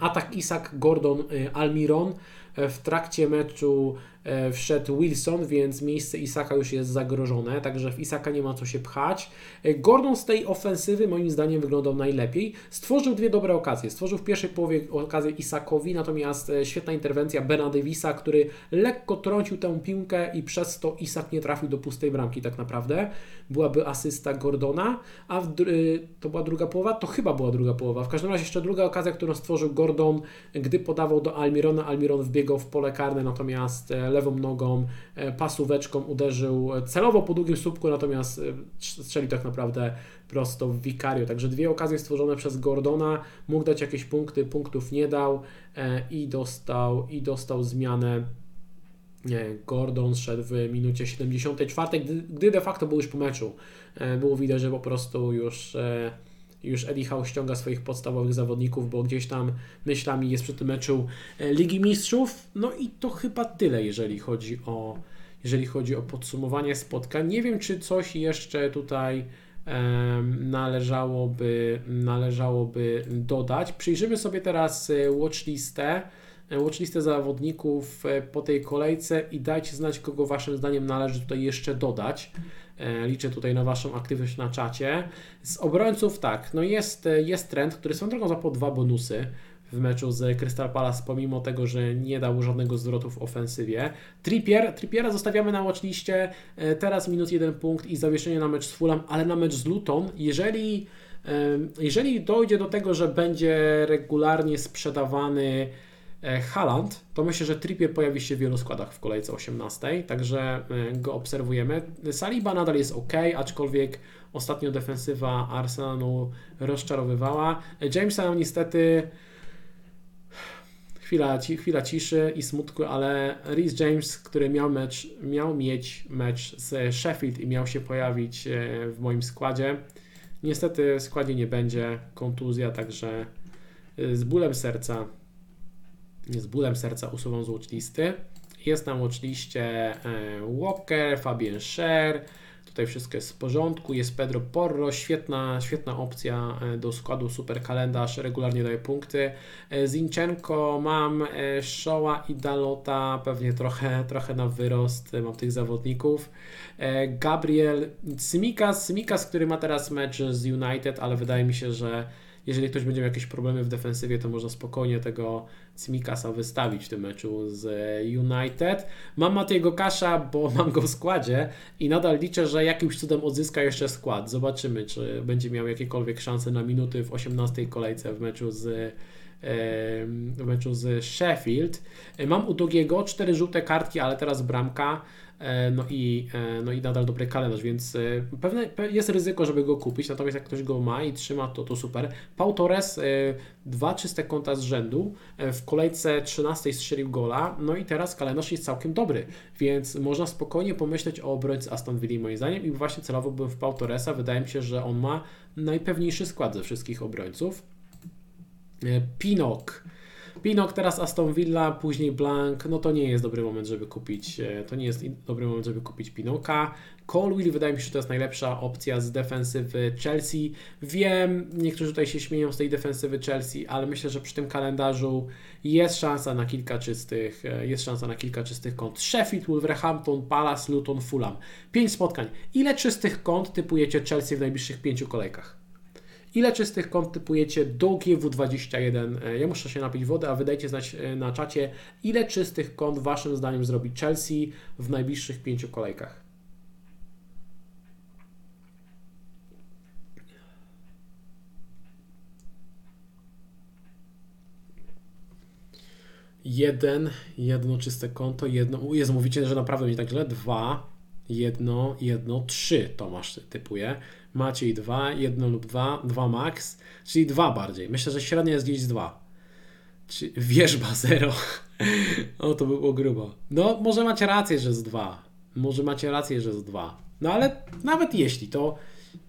Atak Isak, Gordon, e, Almiron. W trakcie meczu E, wszedł Wilson, więc miejsce Isaka już jest zagrożone, także w Isaka nie ma co się pchać. E, Gordon z tej ofensywy moim zdaniem wyglądał najlepiej. Stworzył dwie dobre okazje. Stworzył w pierwszej połowie okazję Isakowi, natomiast e, świetna interwencja Bena Davisa, który lekko trącił tę piłkę i przez to Isak nie trafił do pustej bramki tak naprawdę. Byłaby asysta Gordona, a to była druga połowa? To chyba była druga połowa. W każdym razie jeszcze druga okazja, którą stworzył Gordon, gdy podawał do Almirona. Almiron Udogiego w pole karne, natomiast e, lewą nogą, e, pasóweczką uderzył celowo po długim słupku, natomiast strzelił tak naprawdę prosto w Vicario. Także dwie okazje stworzone przez Gordona, mógł dać jakieś punkty, punktów nie dał i dostał, i dostał zmianę Gordon szedł w minucie 74, gdy, gdy de facto był już po meczu. Było widać, że po prostu już już Eddie Howe ściąga swoich podstawowych zawodników, bo gdzieś tam myślami jest przy tym meczu e, Ligi Mistrzów. No i to chyba tyle, jeżeli chodzi o, jeżeli chodzi o podsumowanie spotkań. Nie wiem, czy coś jeszcze tutaj należałoby, należałoby dodać. Przyjrzymy sobie teraz e, watchlistę e, watchlistę zawodników po tej kolejce i dajcie znać, kogo Waszym zdaniem należy tutaj jeszcze dodać. E, liczę tutaj na Waszą aktywność na czacie. Z obrońców tak, no jest, e, jest trend, który są drogą po dwa bonusy w meczu z Crystal Palace, pomimo tego, że nie dał żadnego zwrotu w ofensywie. Trippier, Trippiera zostawiamy na watchliście, e, teraz minus jeden punkt i zawieszenie na mecz z Fulham, ale na mecz z Luton, jeżeli, jeżeli dojdzie do tego, że będzie regularnie sprzedawany Haland, to myślę, że Trippier pojawi się w wielu składach w kolejce 18, także e, go obserwujemy. Saliba nadal jest ok, aczkolwiek ostatnio defensywa Arsenalu rozczarowywała. Jamesa niestety chwila, chwila ciszy i smutku, ale Rhys James, który miał, mecz, miał mieć mecz z Sheffield i miał się pojawić e, w moim składzie, niestety w składzie nie będzie, kontuzja, także z bólem serca z bólem serca usuwam z watchlisty. Jest na watchliście e, Walker, Fabien Scher, tutaj wszystko jest w porządku, jest Pedro Porro, świetna, świetna opcja e, do składu, super kalendarz, regularnie daje punkty. E, Zinchenko mam, Shoa i Dalota, pewnie trochę, trochę na wyrost mam tych zawodników. Gabriel Simikas, Simikas, który ma teraz mecz z United, ale wydaje mi się, że jeżeli ktoś będzie miał jakieś problemy w defensywie, to można spokojnie tego Cimikasa wystawić w tym meczu z United. Mam Matejego Kasza, bo mam go w składzie i nadal liczę, że jakimś cudem odzyska jeszcze skład. Zobaczymy, czy będzie miał jakiekolwiek szanse na minuty w 18 kolejce w meczu z w meczu z Sheffield. Mam u Dogiego cztery żółte kartki, ale teraz bramka. E, no i, e, no i nadal dobry kalendarz, więc e, pewne, jest ryzyko, żeby go kupić, natomiast jak ktoś go ma i trzyma, to to super. Pau Torres, dwa czyste konta z rzędu, w kolejce 13 strzelił gola, no i teraz kalendarz jest całkiem dobry, więc można spokojnie pomyśleć o obrońcy Aston Villa moim zdaniem i właśnie celowałbym w Pau Torresa, wydaje mi się, że on ma najpewniejszy skład ze wszystkich obrońców. Pinok Pinok, teraz Aston Villa, później Blank, no to nie jest dobry moment, żeby kupić, e, to nie jest dobry moment, żeby kupić Pinoka. Colwill wydaje mi się, że to jest najlepsza opcja z defensywy Chelsea. Wiem, niektórzy tutaj się śmieją z tej defensywy Chelsea, ale myślę, że przy tym kalendarzu jest szansa na kilka czystych, e, jest szansa na kilka czystych kont. Sheffield, Wolverhampton, Palace, Luton, Fulham. Pięć spotkań. Ile czystych kont typujecie Chelsea w najbliższych pięciu kolejkach? Ile czystych kont typujecie do GW21? E, ja muszę się napić wody, a wydajcie znać e, na czacie, ile czystych kont Waszym zdaniem zrobi Chelsea w najbliższych pięciu kolejkach. Jeden, jedno czyste konto, jedno. Jest, mówicie, że naprawdę nie tak źle. Dwa, jedno, jedno, trzy Tomasz typuje. Maciej 2, 1 lub 2, 2 max, czyli 2 bardziej. Myślę, że średnia jest gdzieś 2. Wierzba 0. o, to by było grubo. No, może macie rację, że z 2. Może macie rację, że z 2. No ale nawet jeśli, to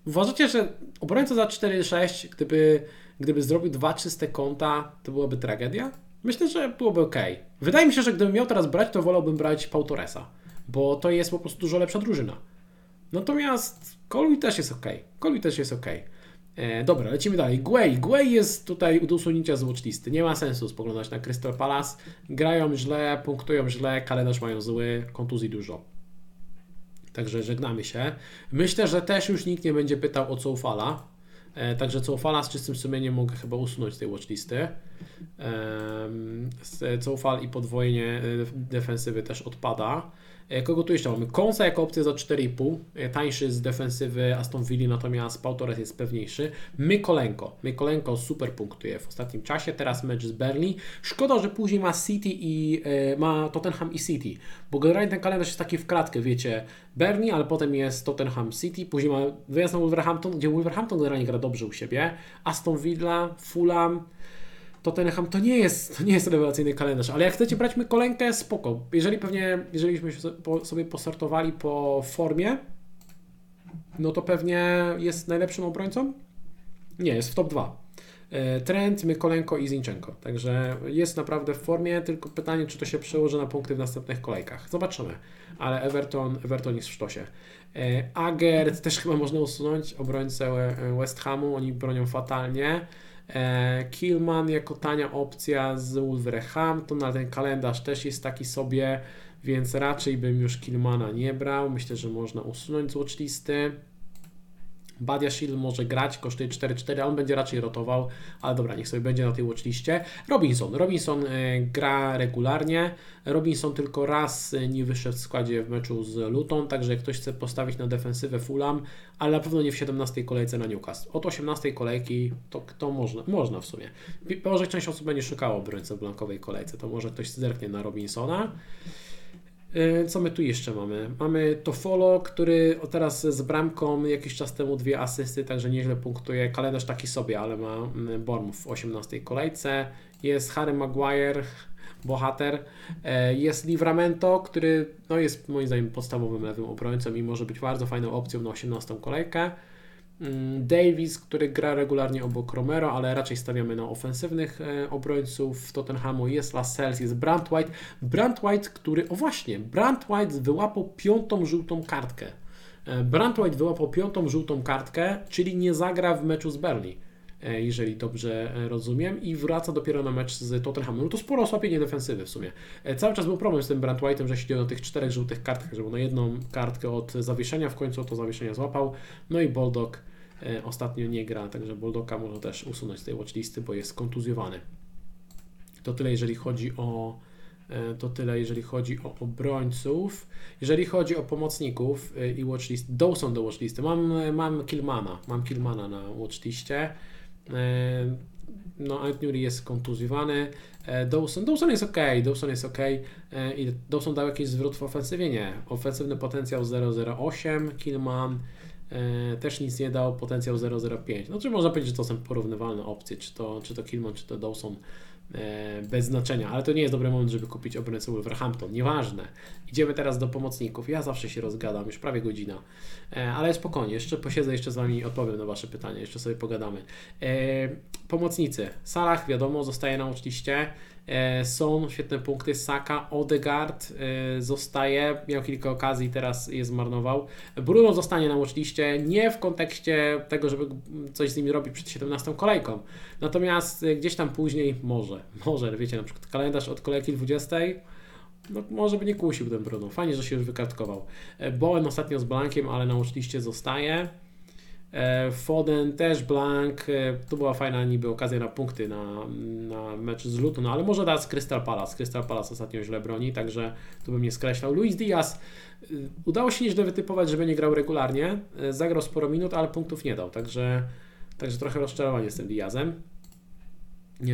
uważacie, że obrońca za 4-6, gdyby, gdyby zrobił dwa czyste konta, to byłaby tragedia? Myślę, że byłoby ok. Wydaje mi się, że gdybym miał teraz brać, to wolałbym brać Pau Torresa, bo to jest po prostu dużo lepsza drużyna. Natomiast Colby też jest ok. Colby też jest ok. E, dobra, lecimy dalej. Guay. Guay jest tutaj do usunięcia z watchlisty. Nie ma sensu spoglądać na Crystal Palace. Grają źle, punktują źle, kalendarz mają zły, kontuzji dużo. Także żegnamy się. Myślę, że też już nikt nie będzie pytał o Coufala. E, także Coufala z czystym sumieniem mogę chyba usunąć z tej watchlisty. E, Coufal i podwojenie e, defensywy też odpada. E, Kogo tu jeszcze mamy? Konsa jako opcja za 4,5, e, tańszy z defensywy Aston Villa, natomiast Pau Torres jest pewniejszy. Mykolenko. Mykolenko super punktuje w ostatnim czasie, teraz mecz z Berlin. Szkoda, że później ma City i e, ma Tottenham i City, bo generalnie ten kalendarz jest taki w kratkę, wiecie, Berlin, ale potem jest Tottenham City, później ma wyjazd na Wolverhampton, gdzie Wolverhampton generalnie gra dobrze u siebie, Aston Villa, Fulham, Tottenham to nie jest, to nie jest rewelacyjny kalendarz, ale jak chcecie brać kolejkę, spoko. Jeżeli pewnie, jeżeli byśmy sobie postartowali po formie, no to pewnie jest najlepszym obrońcą? Nie, jest w top 2. E, Trent, Mykolenko i Zinchenko. Także jest naprawdę w formie, tylko pytanie, czy to się przełoży na punkty w następnych kolejkach. Zobaczymy. Ale Everton, Everton jest w sztosie. E, Agert też chyba można usunąć, obrońcę West Hamu, oni bronią fatalnie. E, Killman jako tania opcja z Wolverhampton, ale ten kalendarz też jest taki sobie, więc raczej bym już Killmana nie brał. Myślę, że można usunąć z watchlisty. Badia Shield może grać, kosztuje 4-4, a on będzie raczej rotował, ale dobra, niech sobie będzie na tej watchliście. Robinson. Robinson e, gra regularnie. Robinson tylko raz e, nie wyszedł w składzie w meczu z Luton, także jak ktoś chce postawić na defensywę Fulham, ale na pewno nie w 17 kolejce na Newcastle. Od 18 kolejki to, to można, można w sumie. Może część osób będzie szukało obrońcę w blankowej kolejce, to może ktoś zerknie na Robinsona. E, co my tu jeszcze mamy? Mamy Tofolo, który teraz z bramką jakiś czas temu dwie asysty, także nieźle punktuje. Kalendarz taki sobie, ale ma mm, Bournemouth w 18 kolejce. Jest Harry Maguire, bohater. E, jest Livramento, który no, jest moim zdaniem podstawowym lewym obrońcą i może być bardzo fajną opcją na 18 kolejkę. Mm, Davis, który gra regularnie obok Romero, ale raczej stawiamy na ofensywnych e, obrońców. Tottenhamu jest Lascelles, jest Brand White. Brand White, który, o właśnie, Brand White wyłapał piątą żółtą kartkę. E, Brand White wyłapał piątą żółtą kartkę, czyli nie zagra w meczu z Berlin, jeżeli dobrze rozumiem, i wraca dopiero na mecz z Tottenhamem. No to sporo osłabienie defensywy w sumie. Cały czas był problem z tym Brand White'em, że siedział na tych czterech żółtych kartkach, że był na jedną kartkę od zawieszenia, w końcu to zawieszenie złapał. No i Bulldog E, ostatnio nie gra, także Boldoka można też usunąć z tej watchlisty, bo jest kontuzjowany. To tyle, jeżeli chodzi o e, to tyle, jeżeli chodzi o obrońców. Jeżeli chodzi o pomocników e, i watchlist, Dawson do watchlisty. Mam, mam Kilmana, mam Kilmana na watchliście. No, Anthony jest kontuzjowany. Dawson, Dawson jest ok, Dawson jest ok. I Dawson dał jakiś zwrot w ofensywie? Nie. Ofensywny potencjał 008, Kilman E, też nic nie dał, potencjał 0,05. No czy można powiedzieć, że to są porównywalne opcje, czy to, czy to Kilman, czy to Dawson, e, bez znaczenia, ale to nie jest dobry moment, żeby kupić obrońcę Wolverhampton, nieważne. Idziemy teraz do pomocników, ja zawsze się rozgadam, już prawie godzina, e, ale spokojnie, jeszcze posiedzę jeszcze z Wami odpowiem na Wasze pytania, jeszcze sobie pogadamy. Pomocnicy, Salah wiadomo, zostaje na oczywiście, E, są świetne punkty. Saka, Odegaard e, zostaje, miał kilka okazji, teraz je zmarnował. Bruno zostanie na watchliście, nie w kontekście tego, żeby coś z nimi robić przed 17 kolejką. Natomiast e, gdzieś tam później może, może, wiecie, na przykład kalendarz od kolejki 20 no, może by nie kusił ten Bruno. Fajnie, że się już wykartkował. Bowen ostatnio z Blankiem, ale na watchliście zostaje. E, Foden też blank. E, to była fajna niby okazja na punkty na, na mecz z Luton, ale może teraz Crystal Palace. Crystal Palace ostatnio źle broni, także tu bym nie skreślał. Luis Diaz e, udało się nieźle wytypować, żeby nie grał regularnie. Zagrał sporo minut, ale punktów nie dał, także, także trochę rozczarowanie z tym Diazem.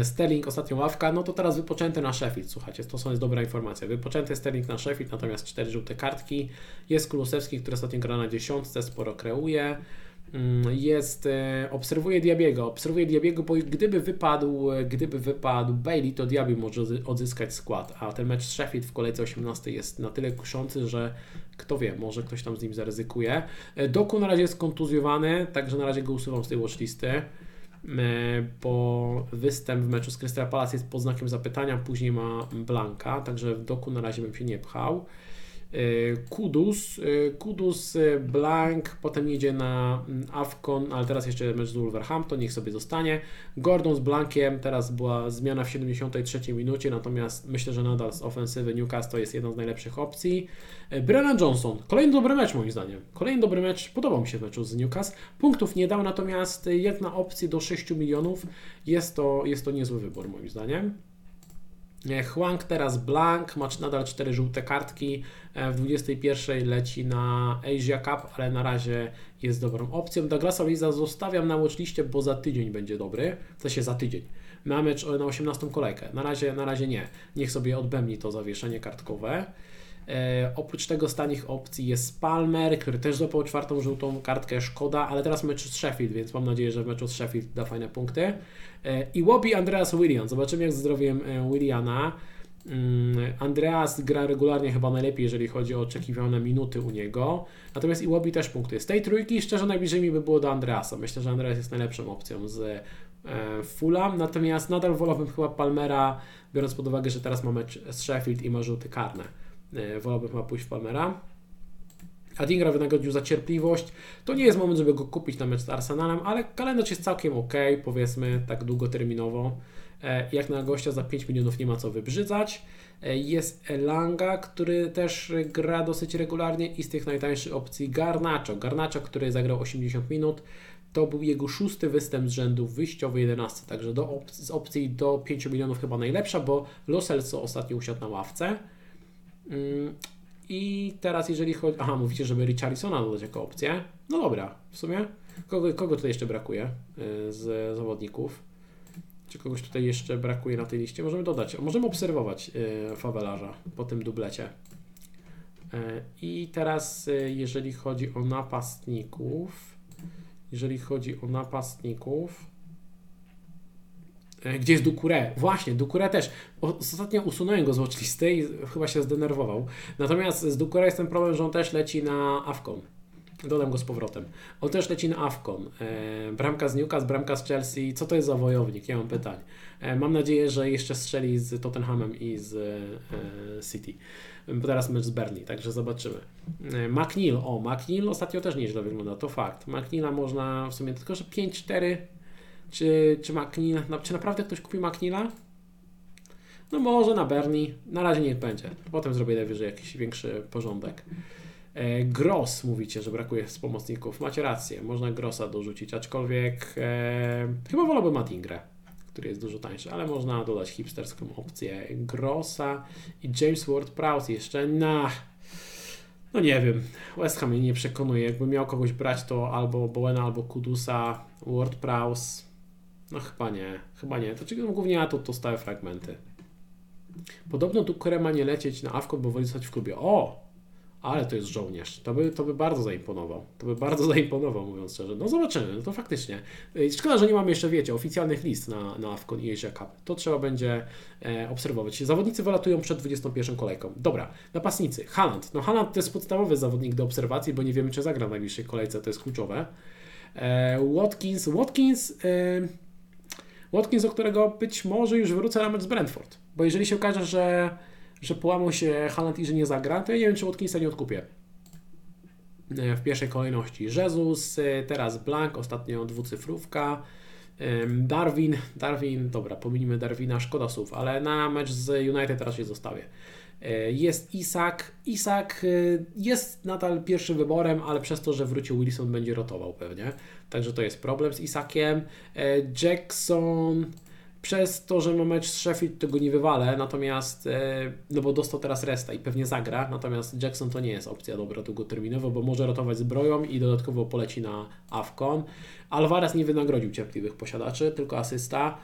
Sterling, ostatnio ławka, no to teraz wypoczęty na Sheffield, słuchajcie, to są jest dobra informacja. Wypoczęty Sterling na Sheffield, natomiast cztery żółte kartki. Jest Kulusewski, który ostatnio gra na dziesiątce, sporo kreuje. Mm, jest, e, obserwuje Diabiego, obserwuje Diabiego, bo gdyby wypadł, e, gdyby wypadł Bailey, to Diaby może odzyskać skład, a ten mecz Sheffield w kolejce 18 jest na tyle kuszący, że kto wie, może ktoś tam z nim zaryzykuje. E, Doku na razie jest kontuzjowany, także na razie go usuwam z tej watchlisty, bo występ w meczu z Crystal Palace jest pod znakiem zapytania, później ma Blanka, także w Doku na razie bym się nie pchał. Y, Kudus, y, Kudus, y, Blank, potem jedzie na mm, Afcon, ale teraz jeszcze mecz z Wolverhampton, niech sobie zostanie. Gordon z Blankiem, teraz była zmiana w 73 minucie, natomiast myślę, że nadal z ofensywy Newcastle jest jedna z najlepszych opcji. Brennan Johnson, kolejny dobry mecz moim zdaniem. Kolejny dobry mecz, podobał mi się meczu z Newcastle. Punktów nie dał, natomiast jedna opcja do 6 milionów jest to, jest to niezły wybór moim zdaniem. Huang teraz blank, ma nadal 4 żółte kartki. W 21 leci na Asia Cup, ale na razie jest dobrą opcją. Douglasa Liza zostawiam na watchliście, bo za tydzień będzie dobry. W sensie za tydzień. Ma mecz na 18 kolejkę. Na razie, na razie nie. Niech sobie odbędni to zawieszenie kartkowe. E, oprócz tego z tanich opcji jest Palmer, który też złapał czwartą żółtą kartkę, szkoda, ale teraz mecz z Sheffield, więc mam nadzieję, że w meczu z Sheffield da fajne punkty. E, I Łobi Andreas William. Zobaczymy jak zdrowiem e, Williana. Mm, Andreas gra regularnie chyba najlepiej, jeżeli chodzi o oczekiwane minuty u niego. Natomiast Iwobi też punktuje. Z tej trójki szczerze najbliżej mi by było do Andreasa. Myślę, że Andreas jest najlepszą opcją z Fulham. Natomiast nadal wolałbym chyba Palmera, biorąc pod uwagę, że teraz ma mecz z Sheffield i ma rzuty karne. E, wolałbym chyba pójść w Palmera. Adingra wynagrodził za cierpliwość. To nie jest moment, żeby go kupić na mecz z Arsenalem, ale kalendarz jest całkiem ok, powiedzmy tak długoterminowo. E, jak na gościa za 5 milionów nie ma co wybrzydzać. E, jest Elanga, który też gra dosyć regularnie i z tych najtańszych opcji Garnacho. Garnacho, który zagrał 80 minut. To był jego szósty występ z rzędu wyjściowy 11, także do op z opcji do 5 milionów chyba najlepsza, bo Lo Celso ostatnio usiadł na ławce. I teraz jeżeli chodzi... Aha, mówicie, żeby Richarlisona dodać jako opcję. No dobra, w sumie. Kogo, kogo tutaj jeszcze brakuje y, z zawodników? Czy kogoś tutaj jeszcze brakuje na tej liście? Możemy dodać. Możemy obserwować y, fawelarza po tym dublecie. Y, I teraz jeżeli chodzi o napastników, jeżeli chodzi o napastników, gdzie jest Dukure? Właśnie, Dukure też. Ostatnio usunąłem go z watchlisty i chyba się zdenerwował. Natomiast z Dukure jest ten problem, że on też leci na Afcon. Dodam go z powrotem. On też leci na Afcon. E, bramka z Newcastle, bramka z Chelsea. Co to jest za wojownik? Ja mam pytań. E, mam nadzieję, że jeszcze strzeli z Tottenhamem i z e, City. Bo teraz mecz z Berlin, także zobaczymy. E, McNeil. O, McNeil ostatnio też nieźle wygląda, to fakt. McNeila można w sumie tylko, że 5-4 czy, czy McNeil, czy naprawdę ktoś kupi McNeila? No może na Bernie, na razie niech będzie. Potem zrobię najwyżej jakiś większy porządek. E, Gross mówicie, że brakuje wspomocników. Macie rację, można Grossa dorzucić, aczkolwiek e, chyba wolałbym Matingrę, który jest dużo tańszy, ale można dodać hipsterską opcję Grossa i James Ward-Prowse jeszcze na... No nie wiem, West Ham mnie nie przekonuje. Jakby miał kogoś brać, to albo Bowena, albo Kudusa, Ward-Prowse no chyba nie, chyba nie. To no, głównie to, to stałe fragmenty. Podobno tu Krema nie lecieć na Awkot, bo woli zostać w klubie. O! Ale to jest żołnierz. To by, to by bardzo zaimponował. To by bardzo zaimponował, mówiąc szczerze. No zobaczymy, no to faktycznie. Szkoda, że nie mamy jeszcze, wiecie, oficjalnych list na, na Afcon i Asia Cup. To trzeba będzie e, obserwować. Zawodnicy wylatują przed 21 kolejką. Dobra, napastnicy. Haland. No Haland to jest podstawowy zawodnik do obserwacji, bo nie wiemy, czy zagra w najbliższej kolejce, to jest kluczowe. E, Watkins. Watkins... E, Watkins, do którego być może już wrócę na mecz z Brentford. Bo jeżeli się okaże, że, że się Haaland i że nie zagra, to ja nie wiem, czy Watkinsa nie odkupię e, w pierwszej kolejności. Jezus, e, teraz Blank, ostatnio dwucyfrówka. Darwin, Darwin, dobra, pominimy Darwina, szkoda słów, ale na mecz z United raczej zostawię. E, jest Isak. Isak jest nadal pierwszym wyborem, ale przez to, że wrócił Wilson, będzie rotował pewnie. Także to jest problem z Isakiem. E, Jackson przez to, że ma mecz z Sheffield, to go nie wywalę, natomiast, e, no bo dostał teraz resta i pewnie zagra, natomiast Jackson to nie jest opcja dobra długoterminowo, bo może ratować zbroją i dodatkowo poleci na AFCON. Alvarez nie wynagrodził cierpliwych posiadaczy, tylko asysta.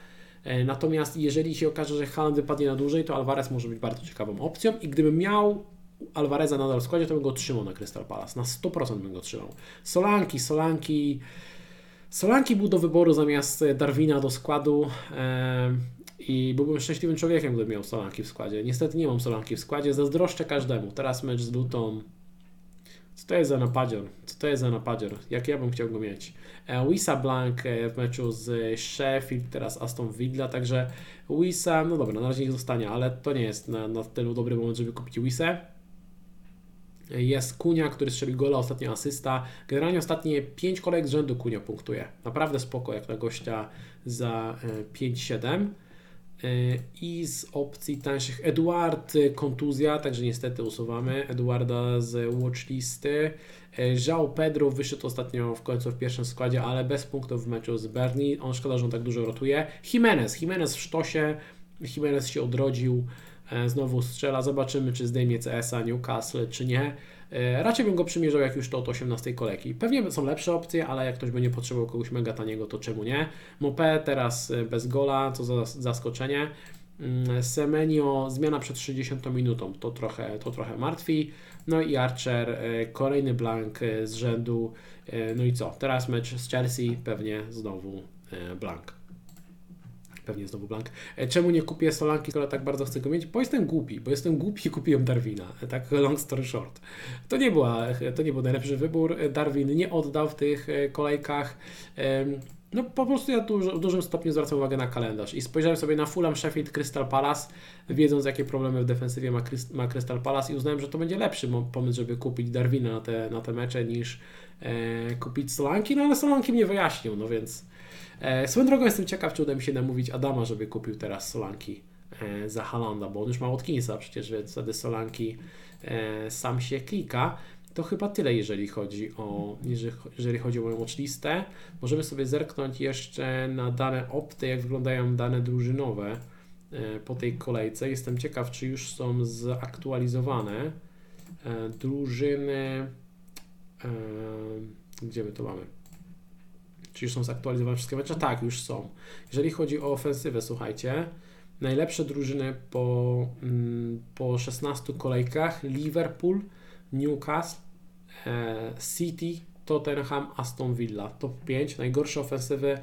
E, natomiast jeżeli się okaże, że Haaland wypadnie na dłużej, to Alvarez może być bardzo ciekawą opcją i gdybym miał Alvareza nadal w składzie, to bym go trzymał na Crystal Palace. Na 100% bym go trzymał. Solanki, Solanki Solanki był do wyboru zamiast Darwina do składu i byłbym szczęśliwym człowiekiem, gdybym miał Solanki w składzie. Niestety nie mam Solanki w składzie, zazdroszczę każdemu. Teraz mecz z Luton. Co to jest za napadzior? Co to jest za napadzior? Jak ja bym chciał go mieć? E, Wisa Blank e, w meczu z Sheffield, teraz Aston Villa, także Wisa, no dobra, na razie niech zostanie, ale to nie jest na, na dobry moment, żeby kupić Wisę. Jest Kunia, który strzelił gola, ostatnia asysta. Generalnie ostatnie 5 kolejek z rzędu Kunia punktuje. Naprawdę spoko, jak na gościa za 5-7. E, I z opcji tańszych Eduard e, kontuzja, także niestety usuwamy Eduarda z watchlisty. João Pedro wyszedł ostatnio w końcu w pierwszym składzie, ale bez punktów w meczu z Berni. On szkoda, że on tak dużo rotuje. Jimenez, Jimenez w sztosie Jimenez się odrodził, znowu strzela, zobaczymy czy zdejmie CS-a Newcastle czy nie. E, raczej bym go przymierzał jak już to od 18 kolejki. Pewnie są lepsze opcje, ale jak ktoś będzie potrzebował kogoś mega taniego, to czemu nie? Mopé teraz e, bez gola, co za zaskoczenie. Mm, Semenio, zmiana przed 60 minutą, to trochę, to trochę martwi. No i Archer, e, kolejny blank z rzędu. No i co? Teraz mecz z Chelsea, pewnie znowu blank. Pewnie znowu blank. Czemu nie kupię Solanki, skoro tak bardzo chcę go mieć? Bo jestem głupi, bo jestem głupi i kupiłem Darwina. Tak long story short. To nie, była, to nie był najlepszy wybór. Darwin nie oddał w tych kolejkach. No po prostu ja dużo, w dużym stopniu zwracam uwagę na kalendarz i spojrzałem sobie na Fulham, Sheffield, Crystal Palace, wiedząc jakie problemy w defensywie ma, ma Crystal Palace i uznałem, że to będzie lepszy pomysł, żeby kupić Darwina na te, na te mecze niż e, kupić Solanki, no ale Solanki mnie wyjaśnił, no więc e, swoją drogą jestem ciekaw, czy uda mi się namówić Adama, żeby kupił teraz Solanki e, za Halanda, bo on już ma Watkinsa przecież, więc wtedy Solanki e, sam się klika. To chyba tyle, jeżeli chodzi o, jeżeli, chodzi o moją watchlistę. Możemy sobie zerknąć jeszcze na dane opty, jak wyglądają dane drużynowe e, po tej kolejce. Jestem ciekaw, czy już są zaktualizowane drużyny. Gdzie my to mamy? Czy już są zaktualizowane wszystkie mecze? Tak, już są. Jeżeli chodzi o ofensywę, słuchajcie, najlepsze drużyny po, mm, po 16 kolejkach Liverpool, Newcastle, E, City, Tottenham, Aston Villa. Top 5, najgorsze ofensywy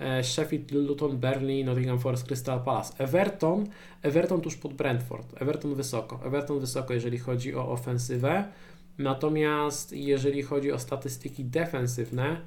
e, Sheffield, Luton, Burnley, Nottingham Forest, Crystal Palace. Everton, Everton tuż pod Brentford. Everton wysoko. Everton wysoko, jeżeli chodzi o ofensywę. Natomiast jeżeli chodzi o statystyki defensywne,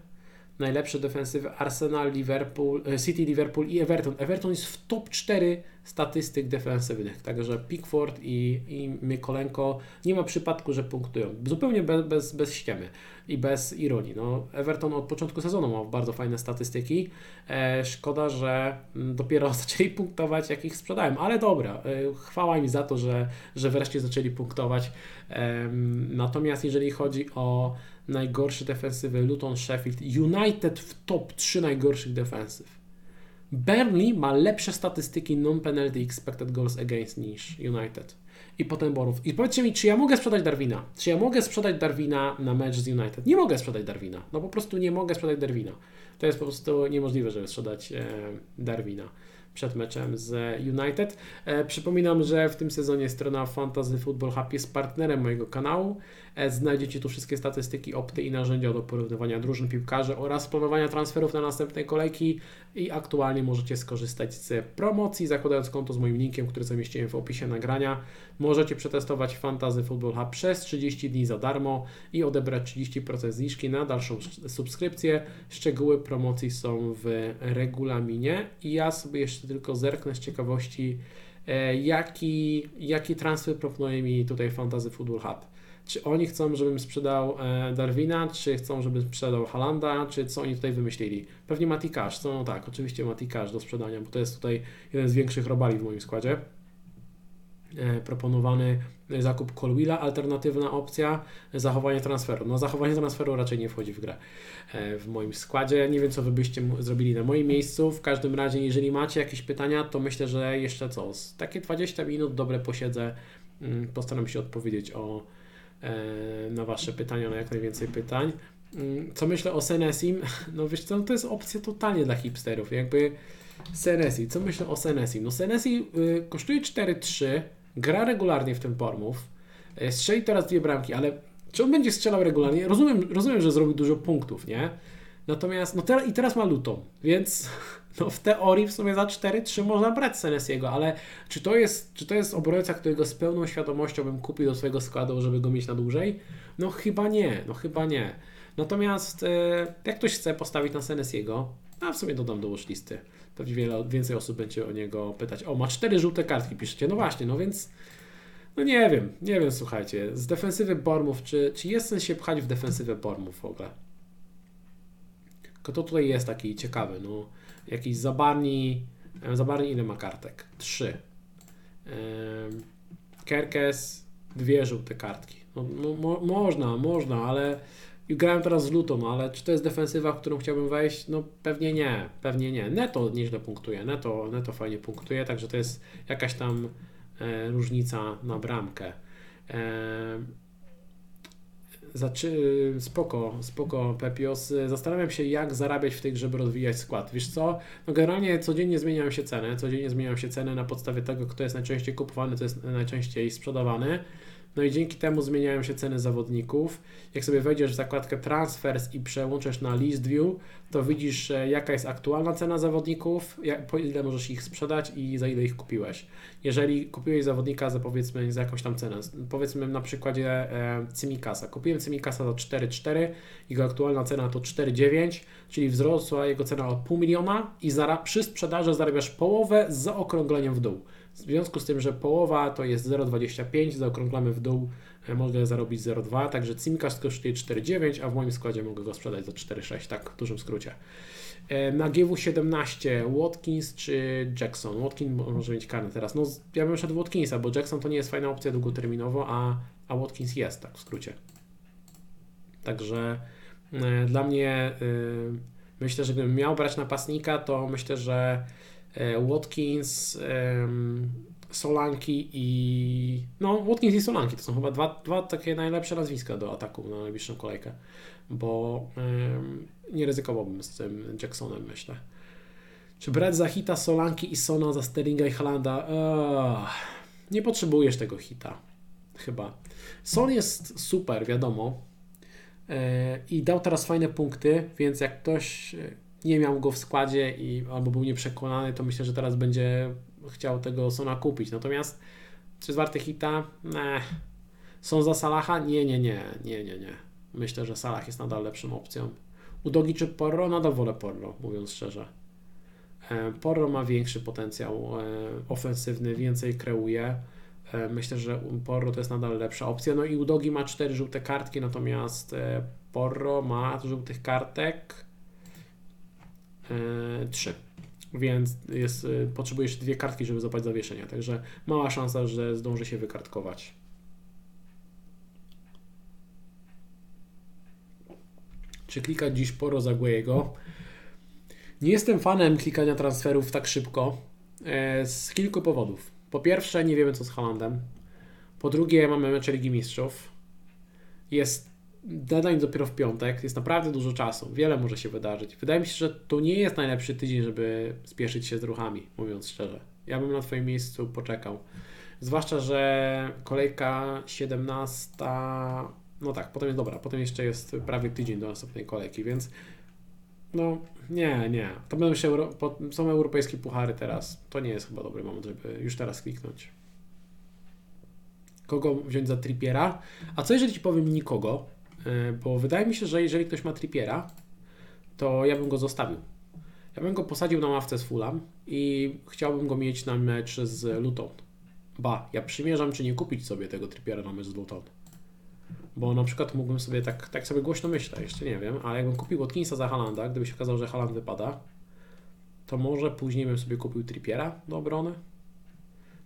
najlepsze defensywy Arsenal, Liverpool, e, City, Liverpool i Everton. Everton jest w top 4 statystyk defensywnych, także Pickford i, i Mykolenko nie ma przypadku, że punktują. Zupełnie bez, bez, bez ściemy i bez ironii. No, Everton od początku sezonu ma bardzo fajne statystyki. E, szkoda, że mm, dopiero zaczęli punktować, jak ich sprzedałem, ale dobra, e, chwała mi za to, że, że wreszcie zaczęli punktować. E, natomiast jeżeli chodzi o najgorsze defensywy Luton, Sheffield, United w top 3 najgorszych defensyw. Burnley ma lepsze statystyki non-penalty expected goals against niż United. I potem Borów. I powiedzcie mi, czy ja mogę sprzedać Darwina? Czy ja mogę sprzedać Darwina na mecz z United? Nie mogę sprzedać Darwina. No po prostu nie mogę sprzedać Darwina. To jest po prostu niemożliwe, żeby sprzedać e, Darwina przed meczem z United. E, przypominam, że w tym sezonie strona Fantasy Football Hub jest partnerem mojego kanału. E, znajdziecie tu wszystkie statystyki, opty i narzędzia do porównywania drużyn piłkarzy oraz planowania transferów na następne kolejki i aktualnie możecie skorzystać z promocji zakładając konto z moim linkiem, który zamieściłem w opisie nagrania. Możecie przetestować Fantasy Football Hub przez 30 dni za darmo i odebrać 30% zniżki na dalszą subskrypcję. Szczegóły promocji są w regulaminie i ja sobie jeszcze tylko zerknę z ciekawości e, jaki, jaki transfer proponuje mi tutaj Fantasy Football Hub czy oni chcą, żebym sprzedał e, Darwina, czy chcą, żebym sprzedał Halanda, czy co oni tutaj wymyślili. Pewnie Mati Cash, no tak, oczywiście Mati Cash do sprzedania, bo to jest tutaj jeden z większych robali w moim składzie. E, proponowany zakup Colwilla, alternatywna opcja, zachowanie transferu. No zachowanie transferu raczej nie wchodzi w grę e, w moim składzie. Nie wiem, co Wy byście zrobili na moim miejscu. W każdym razie, jeżeli macie jakieś pytania, to myślę, że jeszcze co, takie 20 minut dobre posiedzę, mm, postaram się odpowiedzieć o na Wasze pytania, na jak najwięcej pytań. Mm, co myślę o Senesim? No wiesz co, to jest opcja totalnie dla hipsterów. Jakby Senesi, co myślę o Senesim? No Senesi y, kosztuje 4-3, gra regularnie w tym Pormów, y, strzeli teraz dwie bramki, ale czy on będzie strzelał regularnie? Rozumiem, rozumiem że zrobił dużo punktów, nie? Natomiast, no te, i teraz ma lutą, więc no w teorii w sumie za 4-3 można brać Senesiego, ale czy to, jest, czy to jest obrońca, którego z pełną świadomością bym kupił do swojego składu, żeby go mieć na dłużej? No chyba nie, no chyba nie. Natomiast e, jak ktoś chce postawić na Senesiego, a w sumie dodam do listy. Pewnie wiele, więcej osób będzie o niego pytać. O, ma cztery żółte kartki, piszecie. No właśnie, no więc no nie wiem, nie wiem, słuchajcie. Z defensywy Bormów, czy, czy jest sens się pchać w defensywę Bormów w ogóle? Kto tutaj jest taki ciekawy? No, jakiś Zabarni, e, Zabarni ile ma kartek? Trzy. Kerkes, dwie żółte kartki. No, no, mo, można, można, ale grałem teraz z Luton, ale czy to jest defensywa, w którą chciałbym wejść? No pewnie nie, pewnie nie. Neto nieźle punktuje, Neto, Neto fajnie punktuje, także to jest jakaś tam e, różnica na bramkę. E, zaczy... Spoko, spoko Pepios. Zastanawiam się, jak zarabiać w tych, żeby rozwijać skład. Wiesz co? No generalnie codziennie zmieniają się ceny. Codziennie zmieniają się ceny na podstawie tego, kto jest najczęściej kupowany, co jest najczęściej sprzedawany. No i dzięki temu zmieniają się ceny zawodników. Jak sobie wejdziesz w zakładkę Transfers i przełączysz na List View, to widzisz jaka jest aktualna cena zawodników, jak, po ile możesz ich sprzedać i za ile ich kupiłeś. Jeżeli kupiłeś zawodnika za powiedzmy za jakąś tam cenę, powiedzmy na przykładzie e, Cymikasa. Kupiłem Cymikasa za 4,4, jego aktualna cena to 4,9, czyli wzrosła jego cena o pół miliona i przy sprzedaży zarabiasz połowę z zaokrągleniem w dół. W związku z tym, że połowa to jest 0,25, zaokrąglamy w dół, e, mogę zarobić 0,2, także Cimcast kosztuje 4,9, a w moim składzie mogę go sprzedać za 4,6, tak w dużym skrócie. E, na GW17 Watkins czy Jackson? Watkins może mieć karny teraz. No, ja bym szedł Watkinsa, bo Jackson to nie jest fajna opcja długoterminowo, a, a Watkins jest, tak w skrócie. Także e, dla mnie myślę, że gdybym miał brać napastnika, to myślę, że Watkins, Solanki i. No, Watkins i Solanki to są chyba dwa, dwa takie najlepsze nazwiska do ataku na najbliższą kolejkę, bo nie ryzykowałbym z tym Jacksonem, myślę. Czy brać za hita Solanki i Sona za Sterlinga i Halanda? nie potrzebujesz tego hita. Chyba. Son jest super, wiadomo. E, I dał teraz fajne punkty, więc jak ktoś nie miał go w składzie i albo był nieprzekonany, to myślę, że teraz będzie chciał tego Sona kupić. Natomiast czy warte hita? Ne. Są za Salaha? Nie, nie, nie, nie, nie, nie. Myślę, że Salah jest nadal lepszą opcją. Udogi czy Porro? Nadal wolę Porro, mówiąc szczerze. E, Porro ma większy potencjał e, ofensywny, więcej kreuje. E, myślę, że Porro to jest nadal lepsza opcja. No i Udogi ma cztery żółte kartki, natomiast Porro ma żółtych kartek 3. Więc jest, y, potrzebujesz dwie kartki, żeby zapać zawieszenia. Także mała szansa, że zdąży się wykartkować. Czy klikać dziś poro Zagłejego? Nie jestem fanem klikania transferów tak szybko e, z kilku powodów. Po pierwsze, nie wiemy co z Halandem. Po drugie, mamy mecze Ligi Mistrzów. Jest deadline dopiero w piątek, jest naprawdę dużo czasu, wiele może się wydarzyć. Wydaje mi się, że to nie jest najlepszy tydzień, żeby spieszyć się z ruchami, mówiąc szczerze. Ja bym na Twoim miejscu poczekał. Zwłaszcza, że kolejka 17, no tak, potem jest dobra, potem jeszcze jest prawie tydzień do następnej kolejki, więc no nie, nie. To będą się, euro, są europejskie puchary teraz. To nie jest chyba dobry moment, żeby już teraz kliknąć. Kogo wziąć za tripiera? A co jeżeli Ci powiem nikogo? E, bo wydaje mi się, że jeżeli ktoś ma Trippiera, to ja bym go zostawił. Ja bym go posadził na ławce z Fulham i chciałbym go mieć na mecz z Luton. Ba, ja przymierzam, czy nie kupić sobie tego Trippiera na mecz z Luton. Bo na przykład mógłbym sobie, tak, tak sobie głośno myślę, jeszcze nie wiem, ale jakbym kupił Watkinsa za Halanda, gdyby się okazało, że Haland wypada, to może później bym sobie kupił Trippiera do obrony.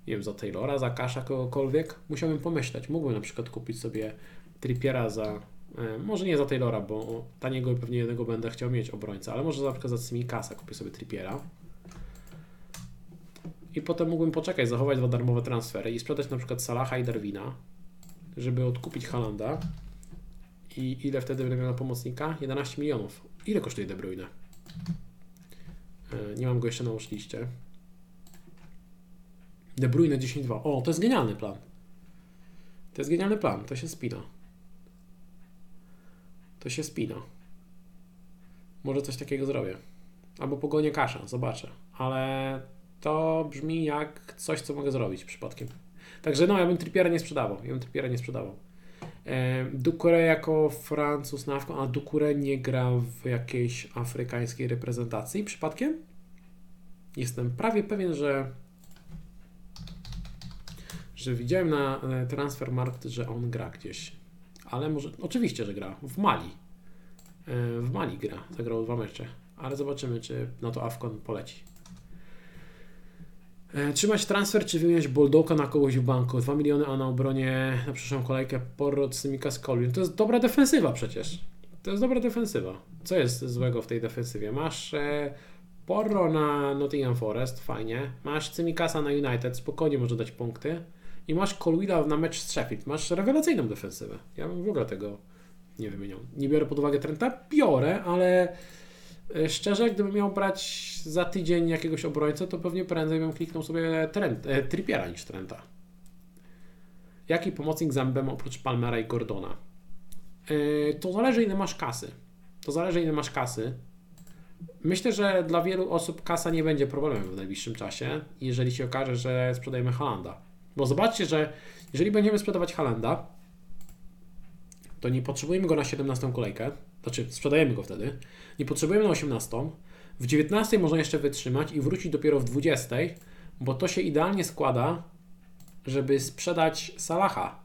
Nie wiem, za Taylora, za Kasza, kogokolwiek. Musiałbym pomyśleć. Mógłbym na przykład kupić sobie Trippiera za może nie za Taylora, bo taniego pewnie jednego będę chciał mieć obrońca, ale może na przykład za Simikasa kupię sobie Trippiera. I potem mógłbym poczekać, zachować dwa darmowe transfery i sprzedać na przykład Salaha i Darwina, żeby odkupić Halanda. I ile wtedy będę miał na pomocnika? 11 milionów. Ile kosztuje De Bruyne? E, nie mam go jeszcze na liście. De Bruyne 10-2. O, to jest genialny plan. To jest genialny plan, to się spina to się spina. Może coś takiego zrobię. Albo pogonię kaszę, zobaczę. Ale to brzmi jak coś, co mogę zrobić przypadkiem. Także no, ja bym Trippiera nie sprzedawał. Ja bym Trippiera nie sprzedawał. E, jako Francuz na a Dukure nie gra w jakiejś afrykańskiej reprezentacji przypadkiem? Jestem prawie pewien, że że widziałem na e, Transfermarkt, że on gra gdzieś ale może, oczywiście, że gra w Mali. E, w Mali gra, zagrał dwa mecze, ale zobaczymy, czy na to Afkon poleci. E, trzymać transfer, czy wymieniać Boldoka na kogoś w banku? 2 miliony, a na obronie na przyszłą kolejkę Porro, Symika, Skolin. To jest dobra defensywa przecież. To jest dobra defensywa. Co jest złego w tej defensywie? Masz e, Porro na Nottingham Forest, fajnie. Masz Cymikasa na United, spokojnie może dać punkty. I masz Colwilla na mecz z Sheffield. Masz rewelacyjną defensywę. Ja bym w ogóle tego nie wymieniał. Nie biorę pod uwagę Trenta? Biorę, ale e, szczerze, gdybym miał brać za tydzień jakiegoś obrońcę, to pewnie prędzej bym kliknął sobie Trent, e, Trippiera niż Trenta. Jaki pomocnik Zambem oprócz Palmera i Gordona? E, to zależy ile masz kasy. To zależy ile masz kasy. Myślę, że dla wielu osób kasa nie będzie problemem w najbliższym czasie, jeżeli się okaże, że sprzedajemy Halanda. Bo zobaczcie, że jeżeli będziemy sprzedawać Halanda, to nie potrzebujemy go na 17 kolejkę, znaczy sprzedajemy go wtedy, nie potrzebujemy na 18, w 19 można jeszcze wytrzymać i wrócić dopiero w 20, bo to się idealnie składa, żeby sprzedać Salaha,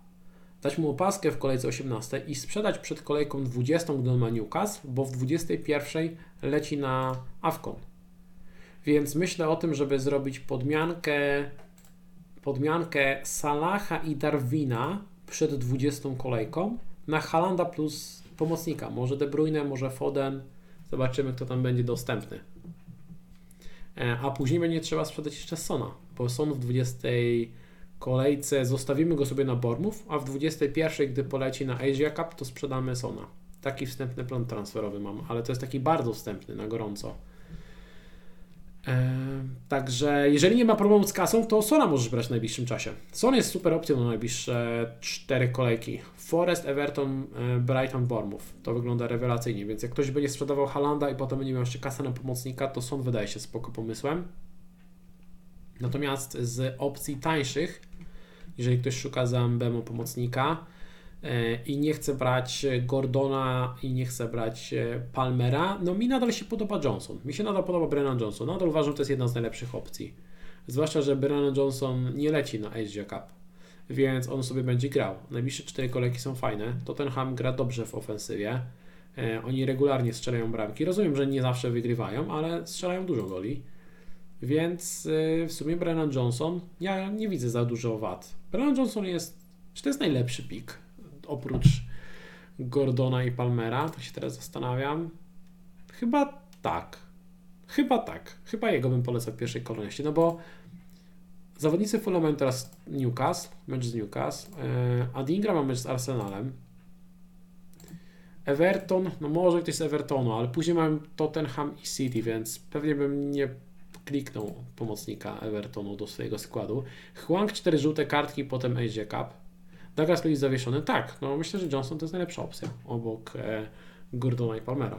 dać mu opaskę w kolejce 18 i sprzedać przed kolejką 20, gdy on ma Newcastle, bo w 21 leci na Avcon. Więc myślę o tym, żeby zrobić podmiankę podmiankę Salaha i Darwina przed 20 kolejką na Halanda plus pomocnika. Może De Bruyne, może Foden. Zobaczymy, kto tam będzie dostępny. E, a później będzie trzeba sprzedać jeszcze Sona, bo Son w 20 kolejce zostawimy go sobie na Bormów, a w 21, gdy poleci na Asia Cup, to sprzedamy Sona. Taki wstępny plan transferowy mam, ale to jest taki bardzo wstępny, na gorąco. Także jeżeli nie ma problemu z kasą, to Sona możesz brać w najbliższym czasie. Son jest super opcją na najbliższe cztery kolejki. Forest, Everton, e, Brighton, Bournemouth. To wygląda rewelacyjnie, więc jak ktoś będzie sprzedawał Halanda i potem będzie miał jeszcze kasę na pomocnika, to Son wydaje się spoko pomysłem. Natomiast z opcji tańszych, jeżeli ktoś szuka za Mbemo pomocnika, i nie chcę brać Gordona i nie chcę brać e, Palmera, no mi nadal się podoba Johnson. Mi się nadal podoba Brennan Johnson. Nadal uważam, że to jest jedna z najlepszych opcji. Zwłaszcza, że Brennan Johnson nie leci na Asia Cup, więc on sobie będzie grał. Najbliższe cztery kolejki są fajne. Tottenham gra dobrze w ofensywie. E, oni regularnie strzelają bramki. Rozumiem, że nie zawsze wygrywają, ale strzelają dużo goli. Więc w sumie Brennan Johnson, ja nie widzę za dużo wad. Brennan Johnson jest, czy to jest najlepszy pik oprócz Gordona i Palmera, to się teraz zastanawiam. Chyba tak. Chyba tak. Chyba jego bym polecał w pierwszej kolejności, no bo zawodnicy Fulham mają teraz Newcastle, mecz z Newcastle, e, Adingra ma mecz z Arsenalem, Everton, no może ktoś z Evertonu, ale później mam Tottenham i City, więc pewnie bym nie kliknął pomocnika Evertonu do swojego składu. Hwang 4 żółte kartki, potem Asia Cup. Douglas Luiz zawieszony? Tak, no myślę, że Johnson to jest najlepsza opcja obok e, Gordona i Palmera.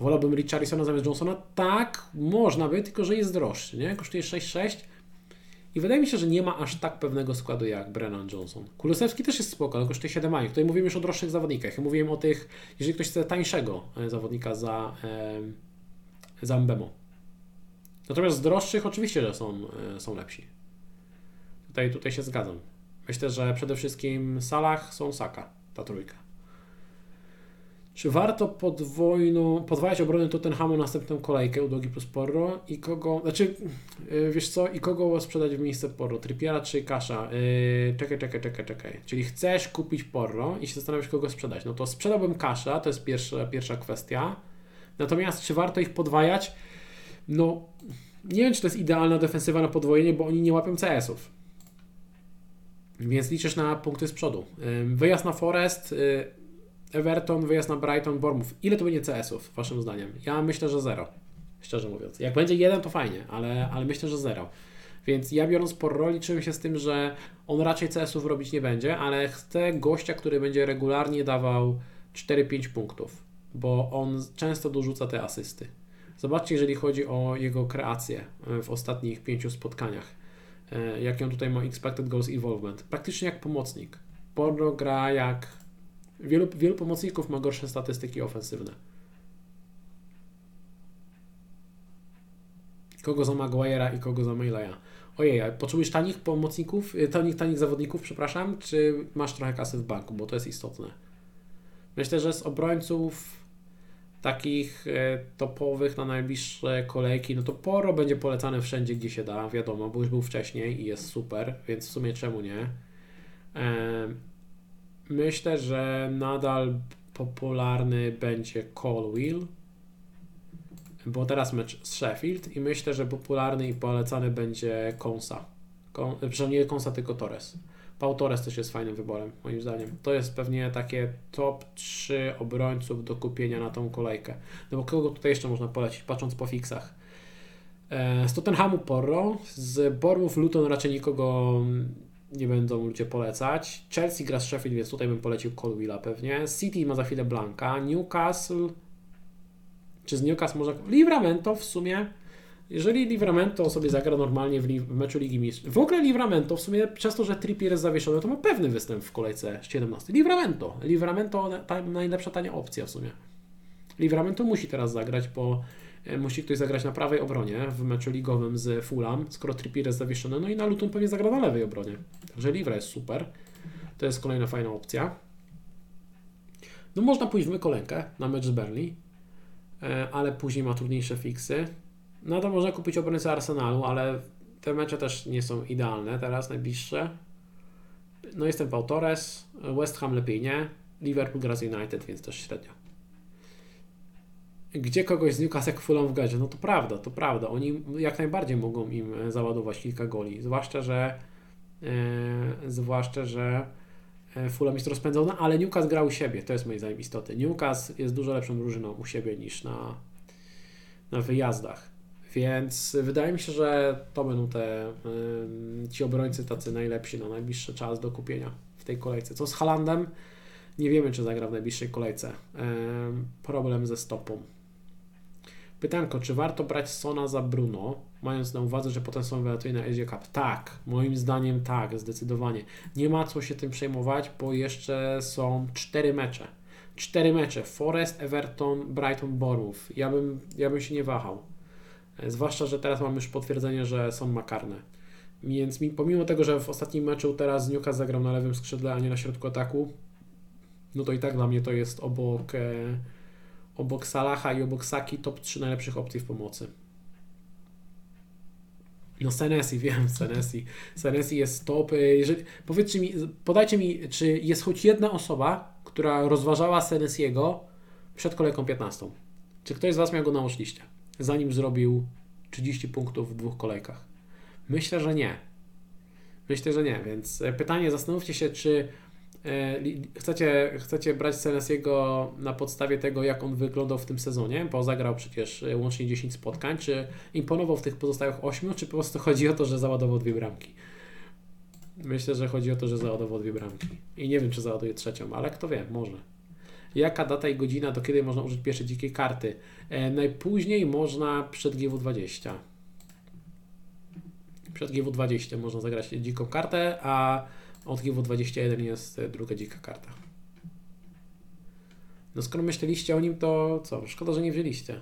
Wolałbym Richarlisona zamiast Johnsona? Tak, można by, tylko że jest droższy, nie? Kosztuje 6,6 i wydaje mi się, że nie ma aż tak pewnego składu jak Brennan Johnson. Kulusewski też jest spoko, ale kosztuje 7 Tutaj mówimy już o droższych zawodnikach. Mówiłem o tych, jeżeli ktoś chce tańszego e, zawodnika za, e, za Mbemo. Natomiast z droższych oczywiście, że są, e, są lepsi. Tutaj, tutaj się zgadzam. Myślę, że przede wszystkim Salah są Saka, ta trójka. Czy warto podwójną, podwajać obronę Tottenhamu następną kolejkę u Dogi plus Porro i kogo, znaczy yy, wiesz co, i kogo sprzedać w miejsce Porro, Trippiera czy Kasza? Yy, czekaj, czekaj, czekaj, czekaj. Czyli chcesz kupić Porro i się zastanawiasz kogo sprzedać. No to sprzedałbym Kasza, to jest pierwsza, pierwsza kwestia. Natomiast czy warto ich podwajać? No nie wiem, czy to jest idealna defensywa na podwojenie, bo oni nie łapią CS-ów. Więc liczysz na punkty z przodu. Wyjazd na Forest, y, Everton, wyjazd na Brighton, Bournemouth. Ile to będzie CS-ów, waszym zdaniem? Ja myślę, że zero. Szczerze mówiąc. Jak będzie jeden, to fajnie, ale, ale myślę, że zero. Więc ja biorąc Porro liczyłem się z tym, że on raczej CS-ów robić nie będzie, ale chcę gościa, który będzie regularnie dawał 4-5 punktów, bo on często dorzuca te asysty. Zobaczcie, jeżeli chodzi o jego kreację y, w ostatnich pięciu spotkaniach jak on tutaj ma expected goals involvement. Praktycznie jak pomocnik. Porno gra jak... Wielu, wielu pomocników ma gorsze statystyki ofensywne. Kogo za Maguire'a i kogo za Maileya. Ojej, potrzebujesz tanich pomocników, e, tanich, tanich zawodników, przepraszam, czy masz trochę kasy w banku, bo to jest istotne. Myślę, że z obrońców takich e, topowych na najbliższe kolejki, no to Poro będzie polecany wszędzie, gdzie się da, wiadomo, bo już był wcześniej i jest super, więc w sumie czemu nie. myślę, że nadal popularny będzie Colwill, bo teraz mecz z Sheffield i myślę, że popularny i polecany będzie Konsa. Kon, nie Konsa, tylko Torres. Pau Torres też jest fajnym wyborem, moim zdaniem. To jest pewnie takie top 3 obrońców do kupienia na tą kolejkę. No bo kogo tutaj jeszcze można polecić, patrząc po fixach? E, z Tottenhamu Porro, z Bormów Luton raczej nikogo nie będą ludzie polecać. Chelsea gra z Sheffield, więc tutaj bym polecił Colwilla pewnie. City ma za chwilę Blanka. Newcastle, czy z Newcastle może... Livramento w sumie jeżeli Livramento sobie zagra normalnie w, w meczu Ligi Mistrzów, w ogóle Livramento w sumie przez to, że Trippier jest zawieszony, to ma pewny występ w kolejce 17. Livramento. Livramento ta najlepsza tania opcja w sumie. Livramento musi teraz zagrać, bo e, musi ktoś zagrać na prawej obronie w meczu ligowym z Fulham, skoro Trippier jest zawieszony, no i na Luton pewnie zagra na lewej obronie. Także Livra jest super. To jest kolejna fajna opcja. No można pójść w mykolenkę na mecz z Berli, e, ale później ma trudniejsze fiksy. No to można kupić obrońcę Arsenalu, ale te mecze też nie są idealne teraz, najbliższe. No jestem Pau Torres, West Ham lepiej nie, Liverpool gra z United, więc też średnio. Gdzie kogoś z Newcastle Fulham w gadzie? No to prawda, to prawda. Oni jak najbardziej mogą im załadować kilka goli, zwłaszcza, że yy, zwłaszcza, że e, Fulham jest rozpędzony, ale Newcastle gra u siebie, to jest moim zdaniem istotne. Newcastle jest dużo lepszą drużyną u siebie niż na, na wyjazdach. Więc wydaje mi się, że to będą te ci obrońcy tacy najlepsi na najbliższy czas do kupienia w tej kolejce. Co z Halandem? Nie wiemy, czy zagra w najbliższej kolejce. Problem ze stopą. Pytanko, czy warto brać Sona za Bruno, mając na uwadze, że potem są wylatuje na Asia Cup? Tak, moim zdaniem tak, zdecydowanie. Nie ma co się tym przejmować, bo jeszcze są cztery mecze. Cztery mecze. Forest, Everton, Brighton, Bournemouth. Ja bym, ja bym się nie wahał. E, zwłaszcza, że teraz mamy już potwierdzenie, że są makarne. Więc pomimo tego, że w ostatnim meczu teraz Newcastle zagrał na lewym skrzydle, a nie na środku ataku, no to i tak dla mnie to jest obok, e, obok Salaha i obok Saki top 3 najlepszych opcji w pomocy. No Senesi, wiem, Senesi. Senesi jest top. E, jeżeli, powiedzcie mi, podajcie mi, czy jest choć jedna osoba, która rozważała Senesiego przed kolejką 15? Czy ktoś z Was miał go na liście? Zanim zrobił 30 punktów w dwóch kolejkach? Myślę, że nie. Myślę, że nie, więc e, pytanie, zastanówcie się, czy e, chcecie, chcecie brać Senesiego na podstawie tego, jak on wyglądał w tym sezonie, bo zagrał przecież e, łącznie 10 spotkań, czy imponował w tych pozostałych 8, czy po prostu chodzi o to, że załadował dwie bramki? Myślę, że chodzi o to, że załadował dwie bramki. I nie wiem, czy załaduje trzecią, ale kto wie, może jaka data i godzina, do kiedy można użyć pierwszej dzikiej karty. E, najpóźniej można przed GW20. Przed GW20 można zagrać dziką kartę, a od GW21 jest druga dzika karta. No skoro myśleliście o nim, to co? Szkoda, że nie wzięliście.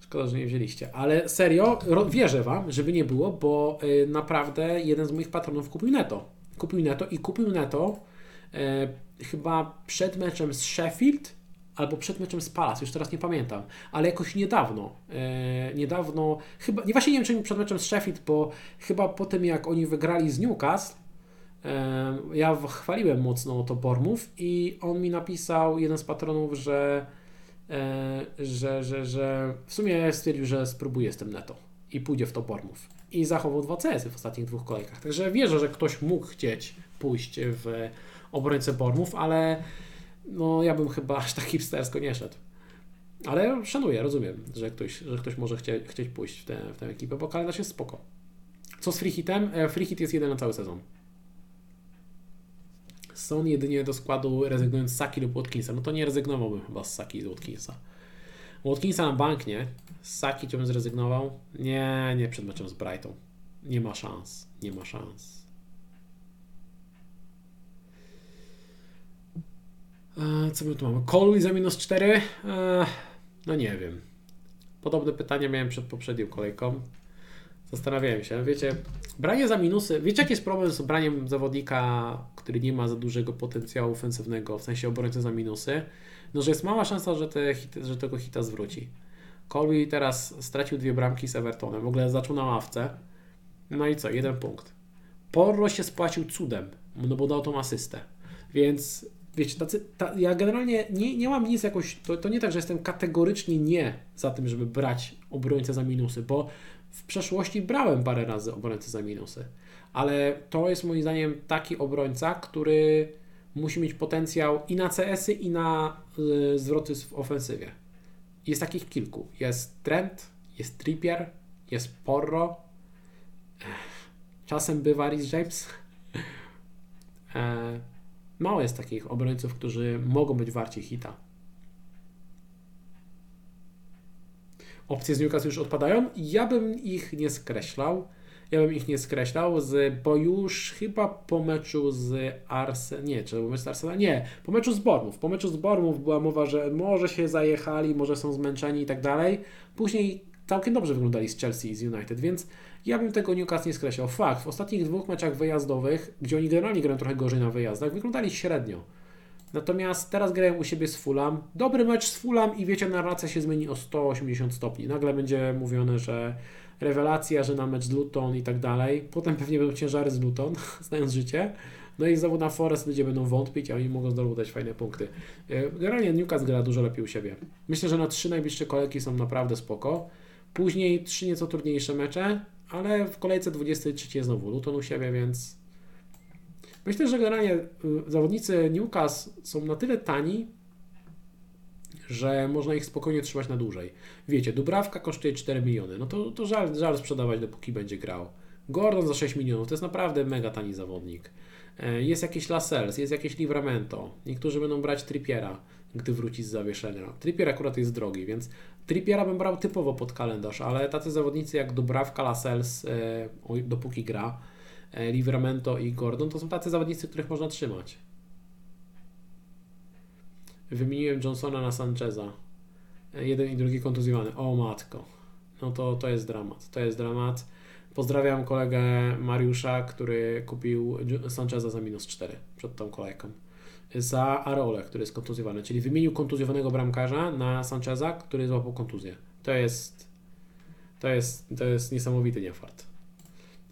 Szkoda, że nie wzięliście. Ale serio, wierzę Wam, żeby nie było, bo y, naprawdę jeden z moich patronów kupił Neto. Kupił Neto i kupił Neto chyba przed meczem z Sheffield albo przed meczem z Palace, już teraz nie pamiętam, ale jakoś niedawno, e, niedawno, chyba, nie właśnie nie wiem czy przed meczem z Sheffield, bo chyba po tym jak oni wygrali z Newcastle, e, ja chwaliłem mocno to Bormów i on mi napisał, jeden z patronów, że, e, że, że, że w sumie stwierdził, że spróbuje z tym neto i pójdzie w to Bormów. I zachował dwa CS w ostatnich dwóch kolejkach. Także wierzę, że ktoś mógł chcieć pójść w obrońcę Bormów, ale no ja bym chyba aż tak hipstersko nie szedł. Ale szanuję, rozumiem, że ktoś, że ktoś może chcie, chcieć pójść w tę, w tę ekipę, bo kalendarz jest spoko. Co z freehitem? E, freehit jest jeden na cały sezon. Są jedynie do składu rezygnując z Saki lub Watkinsa. No to nie rezygnowałbym chyba z Saki i Watkinsa. Watkinsa na bank nie. Z Saki bym zrezygnował. Nie, nie przed meczem z Brighton. Nie ma szans. Nie ma szans. Co my tu mamy? Koluj za minus 4? E, no nie wiem. Podobne pytania miałem przed poprzednią kolejką. Zastanawiałem się, wiecie, branie za minusy. Wiecie, jaki jest problem z braniem zawodnika, który nie ma za dużego potencjału ofensywnego, w sensie obrońcy za minusy? No, że jest mała szansa, że, te że tego hita zwróci. Colby teraz stracił dwie bramki z Evertonem, w ogóle zaczął na ławce. No i co? Jeden punkt. Porro się spłacił cudem. no bo dał tą asystę. Więc wiecie, tacy, ta, ja generalnie nie, nie mam nic jakoś, to, to nie tak, że jestem kategorycznie nie za tym, żeby brać obrońcę za minusy, bo w przeszłości brałem parę razy obrońcę za minusy, ale to jest moim zdaniem taki obrońca, który musi mieć potencjał i na CS-y, i na y, zwroty w ofensywie. Jest takich kilku. Jest Trent, jest Trippier, jest Porro, czasem bywa Rhys James. E, mało jest takich obrońców, którzy mogą być warci hita. Opcje z Newcastle już odpadają. Ja bym ich nie skreślał. Ja bym ich nie skreślał, z, bo już chyba po meczu z Arsenal, nie, czy po meczu z Arsenal, nie, po meczu z Bormów. Po meczu z Bormów była mowa, że może się zajechali, może są zmęczeni i tak dalej. Później całkiem dobrze wyglądali z Chelsea i z United, więc ja bym tego Newcastle nie skreślał. Fakt, w ostatnich dwóch meczach wyjazdowych, gdzie oni generalnie grają trochę gorzej na wyjazdach, wyglądali średnio. Natomiast teraz grają u siebie z Fulham. Dobry mecz z Fulham i wiecie, narracja się zmieni o 180 stopni. Nagle będzie mówione, że rewelacja, że na mecz z Luton i tak dalej. Potem pewnie będą ciężary z Luton, znając życie. No i znowu na Forest ludzie będą wątpić, a oni mogą zdobywać fajne punkty. E, generalnie Newcastle gra dużo lepiej u siebie. Myślę, że na trzy najbliższe kolejki są naprawdę spoko. Później trzy nieco trudniejsze mecze, ale w kolejce 23 znowu Luton u siebie, więc myślę, że generalnie y, zawodnicy Newcastle są na tyle tani, że można ich spokojnie trzymać na dłużej. Wiecie, Dubrawka kosztuje 4 miliony, no to, to żal, żal sprzedawać, dopóki będzie grał. Gordon za 6 milionów, to jest naprawdę mega tani zawodnik. E, jest jakiś Lascelles, jest jakieś Livramento. Niektórzy będą brać Trippiera, gdy wróci z zawieszenia. Trippier akurat jest drogi, więc Trippiera bym brał typowo pod kalendarz, ale tacy zawodnicy jak Dubrawka, Lascelles, e, dopóki gra, e, Livramento i Gordon, to są tacy zawodnicy, których można trzymać. Wymieniłem Johnsona na Sancheza. E, jeden i drugi kontuzjowany. O matko. No to, to jest dramat. To jest dramat. Pozdrawiam kolegę Mariusza, który kupił Sancheza za minus 4 przed tą kolejką. Za Arole, który jest kontuzjowany. Czyli wymienił kontuzjowanego bramkarza na Sancheza, który złapał kontuzję. To jest, to jest, to jest niesamowity niefart.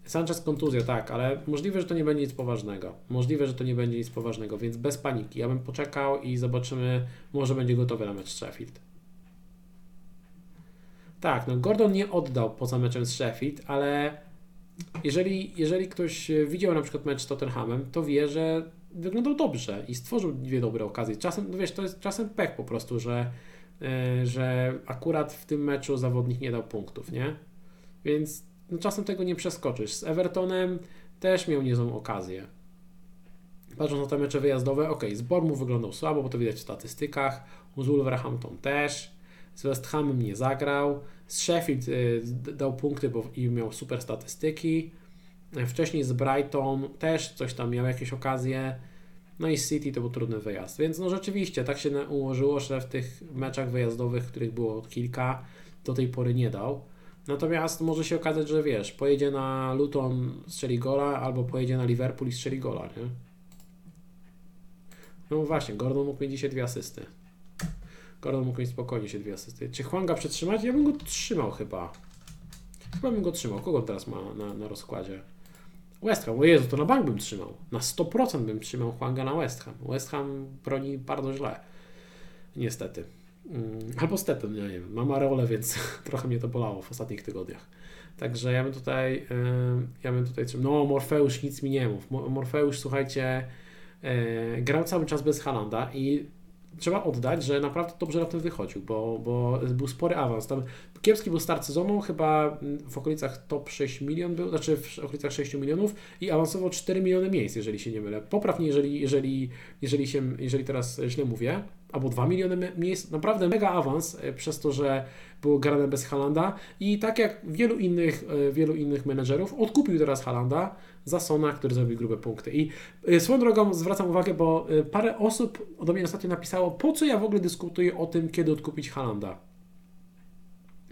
Sanchez kontuzja, tak, ale możliwe, że to nie będzie nic poważnego. Możliwe, że to nie będzie nic poważnego, więc bez paniki. Ja bym poczekał i zobaczymy, może będzie gotowy na mecz z Sheffield. Tak, no Gordon nie oddał poza meczem z Sheffield, ale jeżeli, jeżeli ktoś widział na przykład mecz z Tottenhamem, to wie, że wyglądał dobrze i stworzył dwie dobre okazje. Czasem, no wiesz, to jest czasem pech po prostu, że, yy, że akurat w tym meczu zawodnik nie dał punktów, nie? Więc no czasem tego nie przeskoczysz. Z Evertonem też miał niezłą okazję. Patrząc na te mecze wyjazdowe, ok, z Bormu wyglądał słabo, bo to widać w statystykach. Z Wolverhampton też. Z West Hamem nie zagrał. Z Sheffield y, dał punkty bo, i miał super statystyki. Wcześniej z Brighton też coś tam miał jakieś okazje. No i City to był trudny wyjazd. Więc no rzeczywiście tak się ułożyło, że w tych meczach wyjazdowych, których było kilka, do tej pory nie dał. Natomiast może się okazać, że wiesz, pojedzie na Luton, strzeli gola, albo pojedzie na Liverpool i strzeli gola, nie? No właśnie, Gordon mógł mieć dzisiaj dwie asysty. Gordon mógł mieć spokojnie się dwie asysty. Czy Chłanga przetrzymać? Ja bym go trzymał chyba. Chyba bym go trzymał. Kogo teraz ma na, na rozkładzie? West Ham. O Jezu, to na bank bym trzymał. Na 100% bym trzymał Chłanga na West Ham. West Ham broni bardzo źle. Niestety. Mm, albo stepem, nie wiem. Mam areole, więc trochę mnie to bolało w ostatnich tygodniach. Także ja bym tutaj, ja bym tutaj, no Morfeusz nic mi nie mów. Morfeusz, słuchajcie, e, grał cały czas bez Halanda i trzeba oddać, że naprawdę dobrze na tym wychodził, bo, bo był spory awans. Tam kiepski był start sezonu, chyba w okolicach top 6 milion był, znaczy w okolicach 6 milionów i awansował 4 miliony miejsc, jeżeli się nie mylę. Poprawnie, jeżeli, jeżeli, jeżeli, się, jeżeli teraz źle mówię albo 2 miliony miejsc, naprawdę mega awans e, przez to, że było grane bez Halanda i tak jak wielu innych, e, wielu innych menedżerów, odkupił teraz Halanda za Sona, który zrobił grube punkty. I e, swoją drogą zwracam uwagę, bo parę osób do mnie ostatnio napisało, po co ja w ogóle dyskutuję o tym, kiedy odkupić Halanda.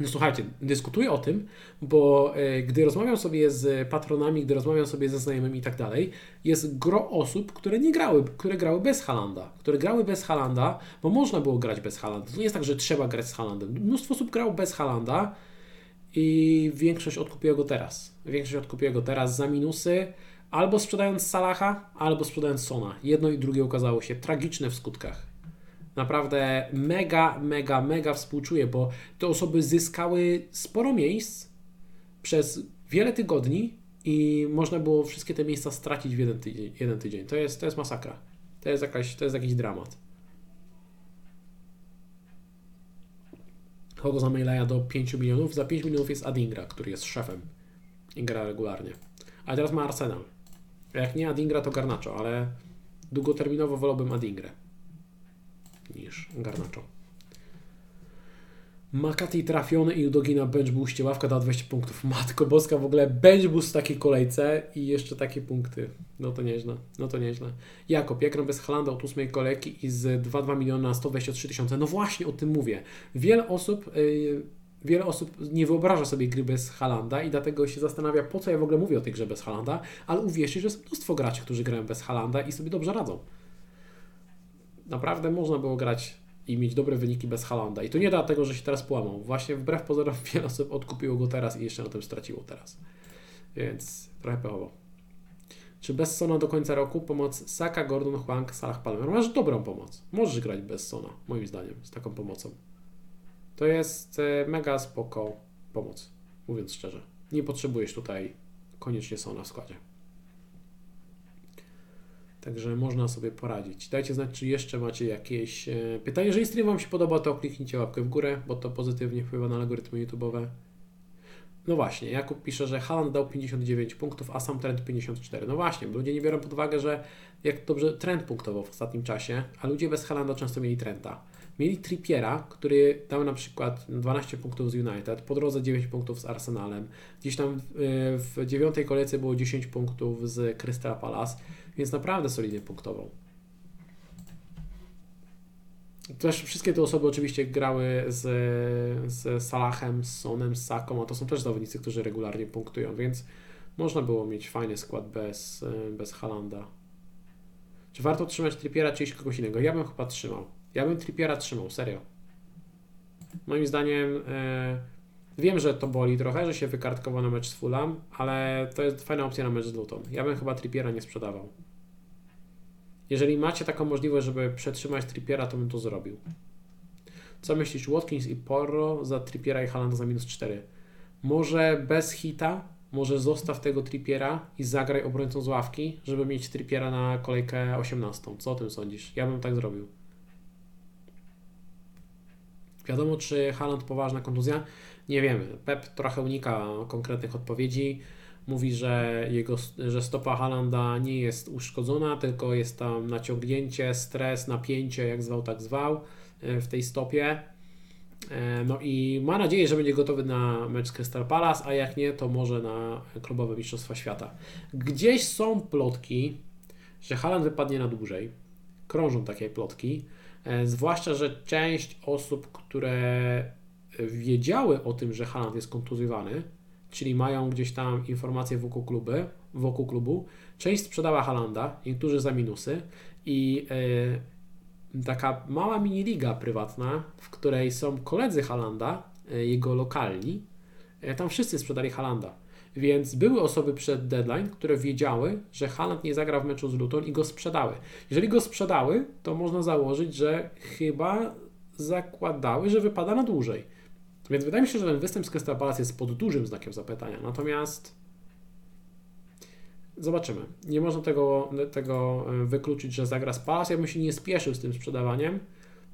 No słuchajcie, dyskutuję o tym, bo e, gdy rozmawiam sobie z patronami, gdy rozmawiam sobie ze znajomymi i tak dalej, jest gro osób, które nie grały, które grały bez Halanda, które grały bez Halanda, bo można było grać bez Halanda. To nie jest tak, że trzeba grać z Halandem. Mnóstwo osób grało bez Halanda i większość odkupiła go teraz. Większość odkupiła go teraz za minusy, Albo sprzedając Salaha, albo sprzedając Sona. Jedno i drugie okazało się tragiczne w skutkach. Naprawdę mega, mega, mega współczuję, bo te osoby zyskały sporo miejsc przez wiele tygodni i można było wszystkie te miejsca stracić w jeden tydzień. Jeden tydzień. To, jest, to jest masakra. To jest, jakaś, to jest jakiś dramat. Kogo za Maileja do 5 milionów? Za 5 milionów jest Adingra, który jest szefem i gra regularnie. A teraz ma Arsenal. Jak nie Adingra, to Garnacho, ale długoterminowo wolałbym Adingrę niż Garnacho. Makati trafiony i Udogi na bench boostie. Ławka da 20 punktów. Matko Boska, w ogóle bench boost w takiej kolejce i jeszcze takie punkty. No to nieźle. No to nieźle. Jakob, jak bez Halanda od 8 kolejki i z 2,2 miliona na 123 tysiące. No właśnie o tym mówię. Wiele osób... Yy, wiele osób nie wyobraża sobie gry bez Halanda i dlatego się zastanawia, po co ja w ogóle mówię o tej grze bez Halanda, ale uwierzcie, że jest mnóstwo graczy, którzy grają bez Halanda i sobie dobrze radzą. Naprawdę można było grać i mieć dobre wyniki bez Halanda. I to nie dlatego, że się teraz połamał. Właśnie wbrew pozorom wiele osób odkupiło go teraz i jeszcze na tym straciło teraz. Więc trochę pechowo. Czy bez Sona do końca roku pomoc Saka, Gordon, Huang, Salah, Palmer? Masz dobrą pomoc. Możesz grać bez Sona, moim zdaniem, z taką pomocą. To jest e, mega spoko pomoc, mówiąc szczerze. Nie potrzebujesz tutaj koniecznie Sona w składzie. Także można sobie poradzić. Dajcie znać, czy jeszcze macie jakieś e, pytania. Jeżeli stream Wam się podoba, to kliknijcie łapkę w górę, bo to pozytywnie wpływa na algorytmy YouTube'owe. No właśnie, Jakub pisze, że Haaland dał 59 punktów, a sam trend 54. No właśnie, bo ludzie nie biorą pod uwagę, że jak dobrze trend punktował w ostatnim czasie, a ludzie bez Haalanda często mieli trenda. Mieli Trippiera, który dał na przykład 12 punktów z United, po drodze 9 punktów z Arsenalem, gdzieś tam w, w dziewiątej kolejce było 10 punktów z Crystal Palace więc naprawdę solidnie punktował. Też wszystkie te osoby oczywiście grały z, z Salahem, z Sonem, z Saką, a to są też zawodnicy, którzy regularnie punktują, więc można było mieć fajny skład bez, bez Halanda. Czy warto trzymać Trippiera czy iść kogoś innego? Ja bym chyba trzymał. Ja bym Trippiera trzymał, serio. Moim zdaniem e, wiem, że to boli trochę, że się wykartkował na mecz z Fulham, ale to jest fajna opcja na mecz z Luton. Ja bym chyba Trippiera nie sprzedawał. Jeżeli macie taką możliwość, żeby przetrzymać Trippiera, to bym to zrobił. Co myślisz? Watkins i Porro za Trippiera i Halanda za minus 4. Może bez hita, może zostaw tego Trippiera i zagraj obrońcą z ławki, żeby mieć Trippiera na kolejkę 18. Co o tym sądzisz? Ja bym tak zrobił. Wiadomo, czy Haland poważna kontuzja? Nie wiemy. Pep trochę unika konkretnych odpowiedzi mówi, że jego że stopa Halanda nie jest uszkodzona, tylko jest tam naciągnięcie, stres, napięcie, jak zwał, tak zwał e, w tej stopie. E, no i ma nadzieję, że będzie gotowy na mecz z Crystal Palace, a jak nie, to może na klubowe Mistrzostwa Świata. Gdzieś są plotki, że Haland wypadnie na dłużej. Krążą takie plotki. E, zwłaszcza, że część osób, które wiedziały o tym, że Haland jest kontuzjowany, czyli mają gdzieś tam informacje wokół, kluby, wokół klubu. Część sprzedała Halanda, niektórzy za minusy i yy, taka mała mini liga prywatna, w której są koledzy Halanda, yy, jego lokalni, tam wszyscy sprzedali Halanda. Więc były osoby przed deadline, które wiedziały, że Haland nie zagra w meczu z Luton i go sprzedały. Jeżeli go sprzedały, to można założyć, że chyba zakładały, że wypada na dłużej. Więc wydaje mi się, że ten występ z Crystal Palace jest pod dużym znakiem zapytania. Natomiast zobaczymy. Nie można tego, tego e, wykluczyć, że zagra z Palace. Ja bym się nie spieszył z tym sprzedawaniem,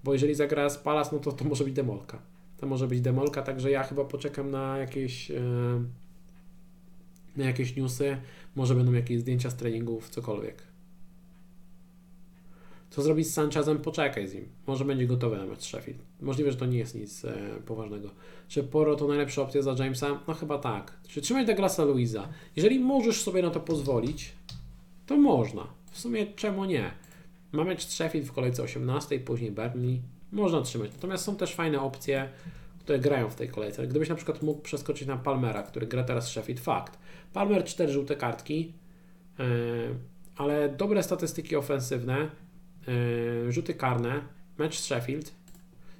bo jeżeli zagra z Palace, no to to może być demolka. To może być demolka, także ja chyba poczekam na jakieś e, na jakieś newsy, może będą jakieś zdjęcia z treningów, cokolwiek. Co zrobić z Sanchezem? Poczekaj z nim. Może będzie gotowy na mecz Sheffield. Możliwe, że to nie jest nic e, poważnego. Czy Poro to najlepsza opcja za Jamesa? No chyba tak. Czy trzymać Douglasa Luisa? Jeżeli możesz sobie na to pozwolić, to można. W sumie czemu nie? Mamy Sheffield w kolejce 18, później Burnley. Można trzymać. Natomiast są też fajne opcje, które grają w tej kolejce. Gdybyś na przykład mógł przeskoczyć na Palmera, który gra teraz Sheffield, fakt. Palmer 4 żółte kartki, yy, ale dobre statystyki ofensywne, yy, rzuty karne, mecz z Sheffield.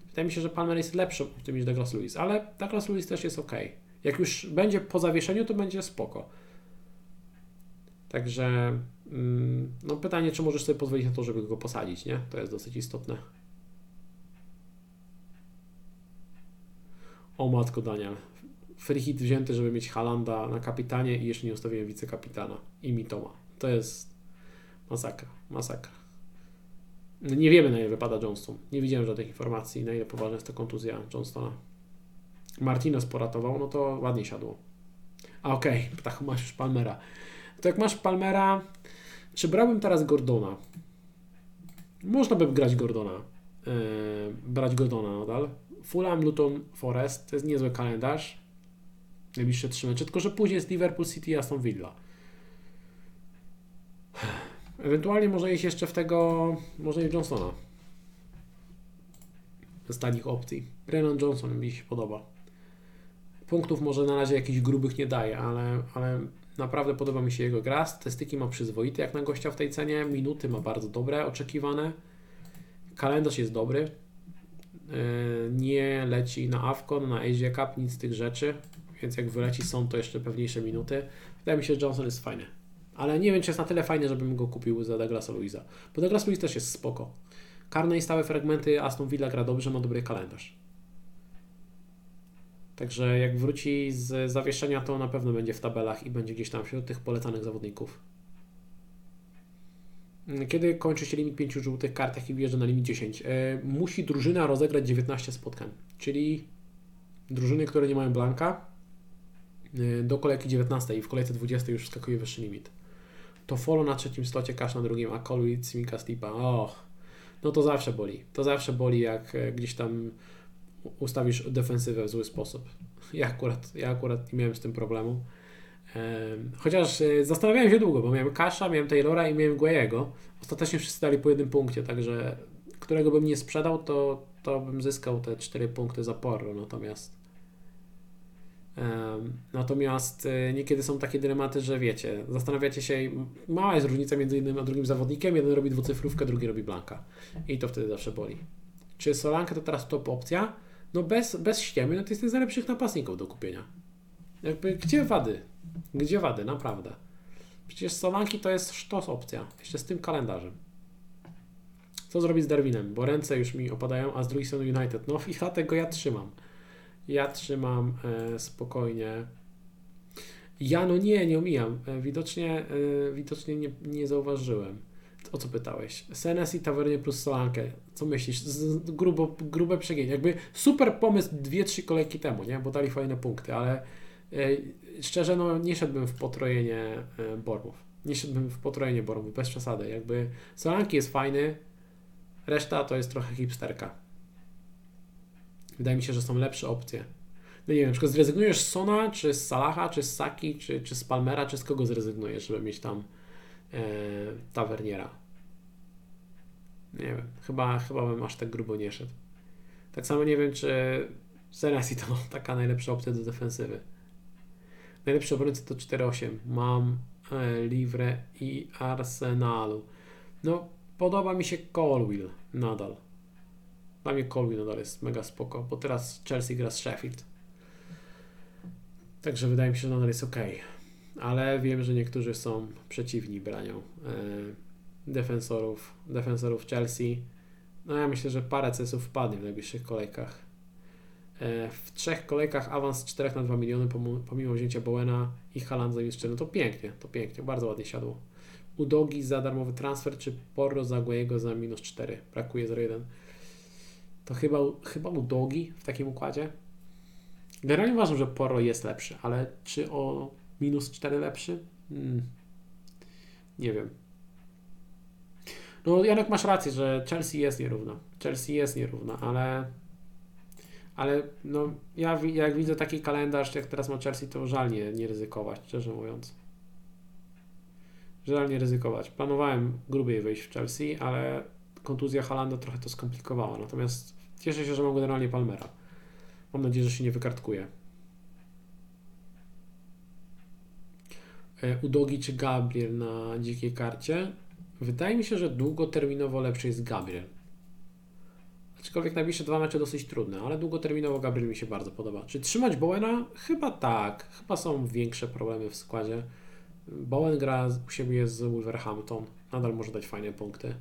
Wydaje mi się, że Palmer jest lepszym tym niż Douglas Lewis, ale Douglas Lewis też jest ok. Jak już będzie po zawieszeniu, to będzie spoko. Także mm, no pytanie, czy możesz sobie pozwolić na to, żeby go posadzić, nie? To jest dosyć istotne. O matko Daniel. Free hit wzięty, żeby mieć Halanda na kapitanie i jeszcze nie ustawiłem wicekapitana i Mitoma. To jest masakra, masakra. Nie wiemy na ile wypada Johnston. Nie widziałem żadnych informacji, na ile poważna jest to kontuzja Johnstona. Martinez poratował, no to ładnie siadło. A okej, okay, tak masz już Palmera. To jak masz Palmera, czy brałbym teraz Gordona? Można by grać Gordona. Yy, brać Gordona nadal. Fulham, Luton, Forest. To jest niezły kalendarz. Najbliższe trzy mecze. Tylko, że później jest Liverpool City i Aston Villa. Ewentualnie może iść jeszcze w tego, może i Johnsona. Z tanich opcji. Brennan Johnson mi się podoba. Punktów może na razie jakichś grubych nie daje, ale, ale naprawdę podoba mi się jego gra. Statystyki ma przyzwoite jak na gościa w tej cenie. Minuty ma bardzo dobre, oczekiwane. Kalendarz jest dobry. Yy, nie leci na AFCON, na Asia Cup, nic z tych rzeczy. Więc jak wyleci są to jeszcze pewniejsze minuty. Wydaje mi się, że Johnson jest fajny. Ale nie wiem, czy jest na tyle fajny, żebym go kupił za Douglasa Luisa. Bo Douglas Luiz też jest spoko. Karne i stałe fragmenty, Aston Villa gra dobrze, ma dobry kalendarz. Także jak wróci z zawieszenia, to na pewno będzie w tabelach i będzie gdzieś tam wśród tych polecanych zawodników. Kiedy kończy się limit 5 żółtych kart, i wjeżdża na limit 10? E, musi drużyna rozegrać 19 spotkań, czyli drużyny, które nie mają blanka, e, do kolejki 19 i w kolejce 20 już wskakuje wyższy limit. To follow na trzecim slocie, Cash na drugim, a Colby, Simika, Stipa. Och, no to zawsze boli. To zawsze boli, jak e, gdzieś tam ustawisz defensywę w zły sposób. Ja akurat, ja akurat nie miałem z tym problemu. Chociaż e, zastanawiałem się długo, bo miałem Kasha, miałem Taylora i miałem Guayego. Ostatecznie wszyscy dali po jednym punkcie, także którego bym nie sprzedał, to, to bym zyskał te 4 punkty za Porro. Natomiast Natomiast e, niekiedy są takie dylematy, że wiecie, zastanawiacie się, mała jest różnica między jednym a drugim zawodnikiem, jeden robi dwucyfrówkę, drugi robi blanka. I to wtedy zawsze boli. Czy Solanka to teraz top opcja? No bez, bez ściemy, no to jest z najlepszych napastników do kupienia. Jakby, gdzie wady? Gdzie wady, naprawdę. Przecież Solanki to jest sztos opcja, jeszcze z tym kalendarzem. Co zrobić z Darwinem? Bo ręce już mi opadają, a z drugiej strony United. No i dlatego ja trzymam. Ja trzymam e, spokojnie. Ja no nie, nie omijam. E, widocznie, e, widocznie nie, nie zauważyłem. O co pytałeś? Senes i Tavernie plus Solankę. Co myślisz? Z, grubo, grube przegięcie. Jakby super pomysł dwie, trzy kolejki temu, nie? Bo dali fajne punkty, ale szczerze, no nie szedłbym w potrojenie Bormów. Nie szedłbym w potrojenie Bormów, bez przesady. Jakby Solanki jest fajny, reszta to jest trochę hipsterka. Wydaje mi się, że są lepsze opcje. No nie wiem, czy zrezygnujesz z Sona, czy z Salaha, czy z Saki, czy, czy z Palmera, czy z kogo zrezygnujesz, żeby mieć tam e? Nie wiem, chyba, chyba bym aż tak grubo nie szedł. Tak samo nie wiem, czy Senesi to taka najlepsza opcja do defensywy. Najlepszy obrońca to 4-8. Mam e, Livre i Arsenalu. No, podoba mi się Colwill nadal. Dla mnie Colby nadal jest mega spoko, bo teraz Chelsea gra z Sheffield. Także wydaje mi się, że nadal jest ok. Ale wiem, że niektórzy są przeciwni branią e, defensorów, defensorów Chelsea. No ja myślę, że parę cesów wpadnie w najbliższych kolejkach. E, w trzech kolejkach awans 4 na 2 miliony pomimo wzięcia Bowena i minus 4. No to pięknie, to pięknie, bardzo ładnie siadło. Udogi za darmowy transfer, czy Porro za Guayego za minus 4. Brakuje 0,1 to chyba, chyba u Dogi w takim układzie. Generalnie uważam, że Poro jest lepszy, ale czy o minus 4 lepszy? Hmm. Nie wiem. No Janek masz rację, że Chelsea jest nierówna. Chelsea jest nierówna, ale ale no ja jak widzę taki kalendarz, jak teraz ma Chelsea, to żal nie, nie ryzykować, szczerze mówiąc. Żal nie ryzykować. Planowałem grubiej wejść w Chelsea, ale kontuzja Halanda trochę to skomplikowała. Natomiast Cieszę się, że mam generalnie Palmera. Mam nadzieję, że się nie wykartkuje. E, Udogi czy Gabriel na dzikiej karcie? Wydaje mi się, że długoterminowo lepszy jest Gabriel. Aczkolwiek najbliższe dwa mecze dosyć trudne, ale długoterminowo Gabriel mi się bardzo podoba. Czy trzymać Bowena? Chyba tak. Chyba są większe problemy w składzie. Bowen gra u siebie z Wolverhampton. Nadal może dać fajne punkty.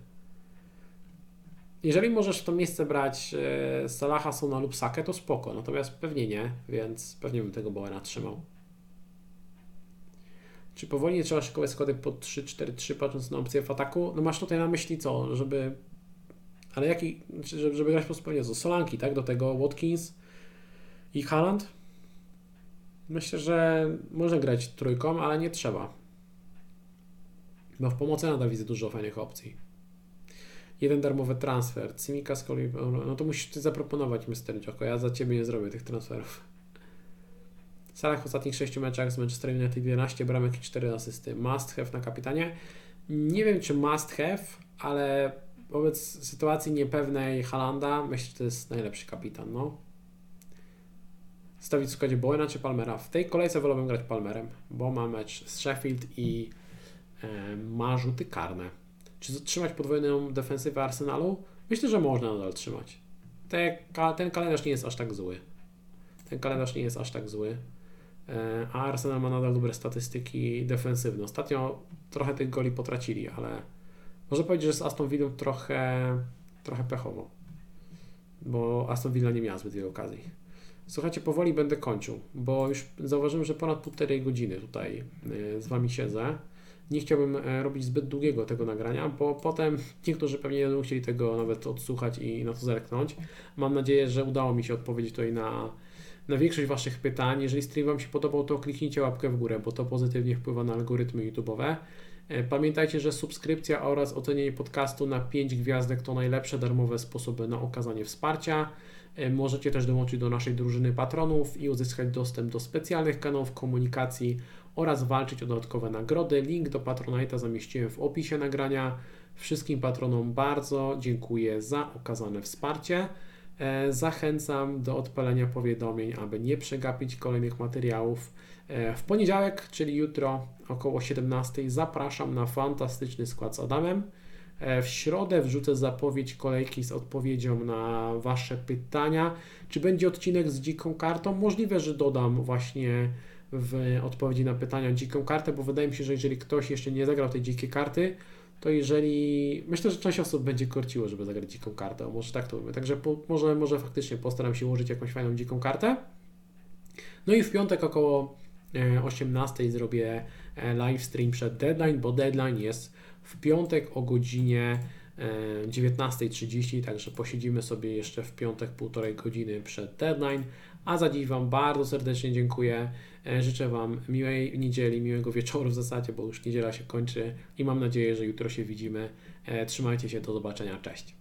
Jeżeli możesz to miejsce brać e, Salaha, Sona lub Sakę, to spoko. Natomiast pewnie nie, więc pewnie bym tego Bowena trzymał. Czy powoli nie trzeba szykować składy po 3-4-3 patrząc na opcję w ataku? No masz tutaj na myśli co, żeby... Ale jaki... Żeby, żeby grać po co? Solanki, tak? Do tego Watkins i Haaland? Myślę, że można grać trójką, ale nie trzeba. Bo w pomocy nadal widzę dużo fajnych opcji. Jeden darmowy transfer. Cimika z kolei. No to musisz ty zaproponować, Mr. Joko. Ja za ciebie nie zrobię tych transferów. Salah w ostatnich 6 meczach z Manchester United 11 bramek i 4 asysty. Must have na kapitanie. Nie wiem, czy must have, ale wobec sytuacji niepewnej Halanda myślę, że to jest najlepszy kapitan. No. Stawić w składzie Bowena czy Palmera. W tej kolejce wolałbym grać Palmerem, bo ma mecz z Sheffield i e, ma rzuty karne. Czy trzymać podwójną defensywę Arsenalu? Myślę, że można nadal trzymać. Te, ten kalendarz nie jest aż tak zły. Ten kalendarz nie jest aż tak zły. E, a Arsenal ma nadal dobre statystyki defensywne. Ostatnio trochę tych goli potracili, ale można powiedzieć, że z Aston Villa trochę, trochę pechowo, bo Aston Villa nie miała zbyt wiele okazji. Słuchajcie, powoli będę kończył, bo już zauważyłem, że ponad półtorej godziny tutaj e, z Wami siedzę. Nie chciałbym e, robić zbyt długiego tego nagrania, bo potem niektórzy pewnie nie będą chcieli tego nawet odsłuchać i na to zerknąć. Mam nadzieję, że udało mi się odpowiedzieć tutaj na na większość Waszych pytań. Jeżeli stream Wam się podobał, to kliknijcie łapkę w górę, bo to pozytywnie wpływa na algorytmy YouTube'owe. E, pamiętajcie, że subskrypcja oraz ocenienie podcastu na 5 gwiazdek to najlepsze darmowe sposoby na okazanie wsparcia. E, możecie też dołączyć do naszej drużyny patronów i uzyskać dostęp do specjalnych kanałów komunikacji oraz walczyć o dodatkowe nagrody. Link do Patronite'a zamieściłem w opisie nagrania. Wszystkim patronom bardzo dziękuję za okazane wsparcie. E, zachęcam do odpalenia powiadomień, aby nie przegapić kolejnych materiałów. E, w poniedziałek, czyli jutro około 17 zapraszam na fantastyczny skład z Adamem. E, w środę wrzucę zapowiedź kolejki z odpowiedzią na Wasze pytania. Czy będzie odcinek z dziką kartą? Możliwe, że dodam właśnie w odpowiedzi na pytania dziką kartę, bo wydaje mi się, że jeżeli ktoś jeszcze nie zagrał tej dzikiej karty, to jeżeli. Myślę, że część osób będzie korciło, żeby zagrać dziką kartę, może tak to mówię. Także po, może, może faktycznie postaram się ułożyć jakąś fajną dziką kartę. No i w piątek około 18 e, zrobię e, live stream przed deadline, bo deadline jest w piątek o godzinie 19.30, e, także posiedzimy sobie jeszcze w piątek półtorej godziny przed deadline, a za dziś Wam bardzo serdecznie dziękuję. Życzę Wam miłej niedzieli, miłego wieczoru w zasadzie, bo już niedziela się kończy i mam nadzieję, że jutro się widzimy. Trzymajcie się, do zobaczenia, cześć.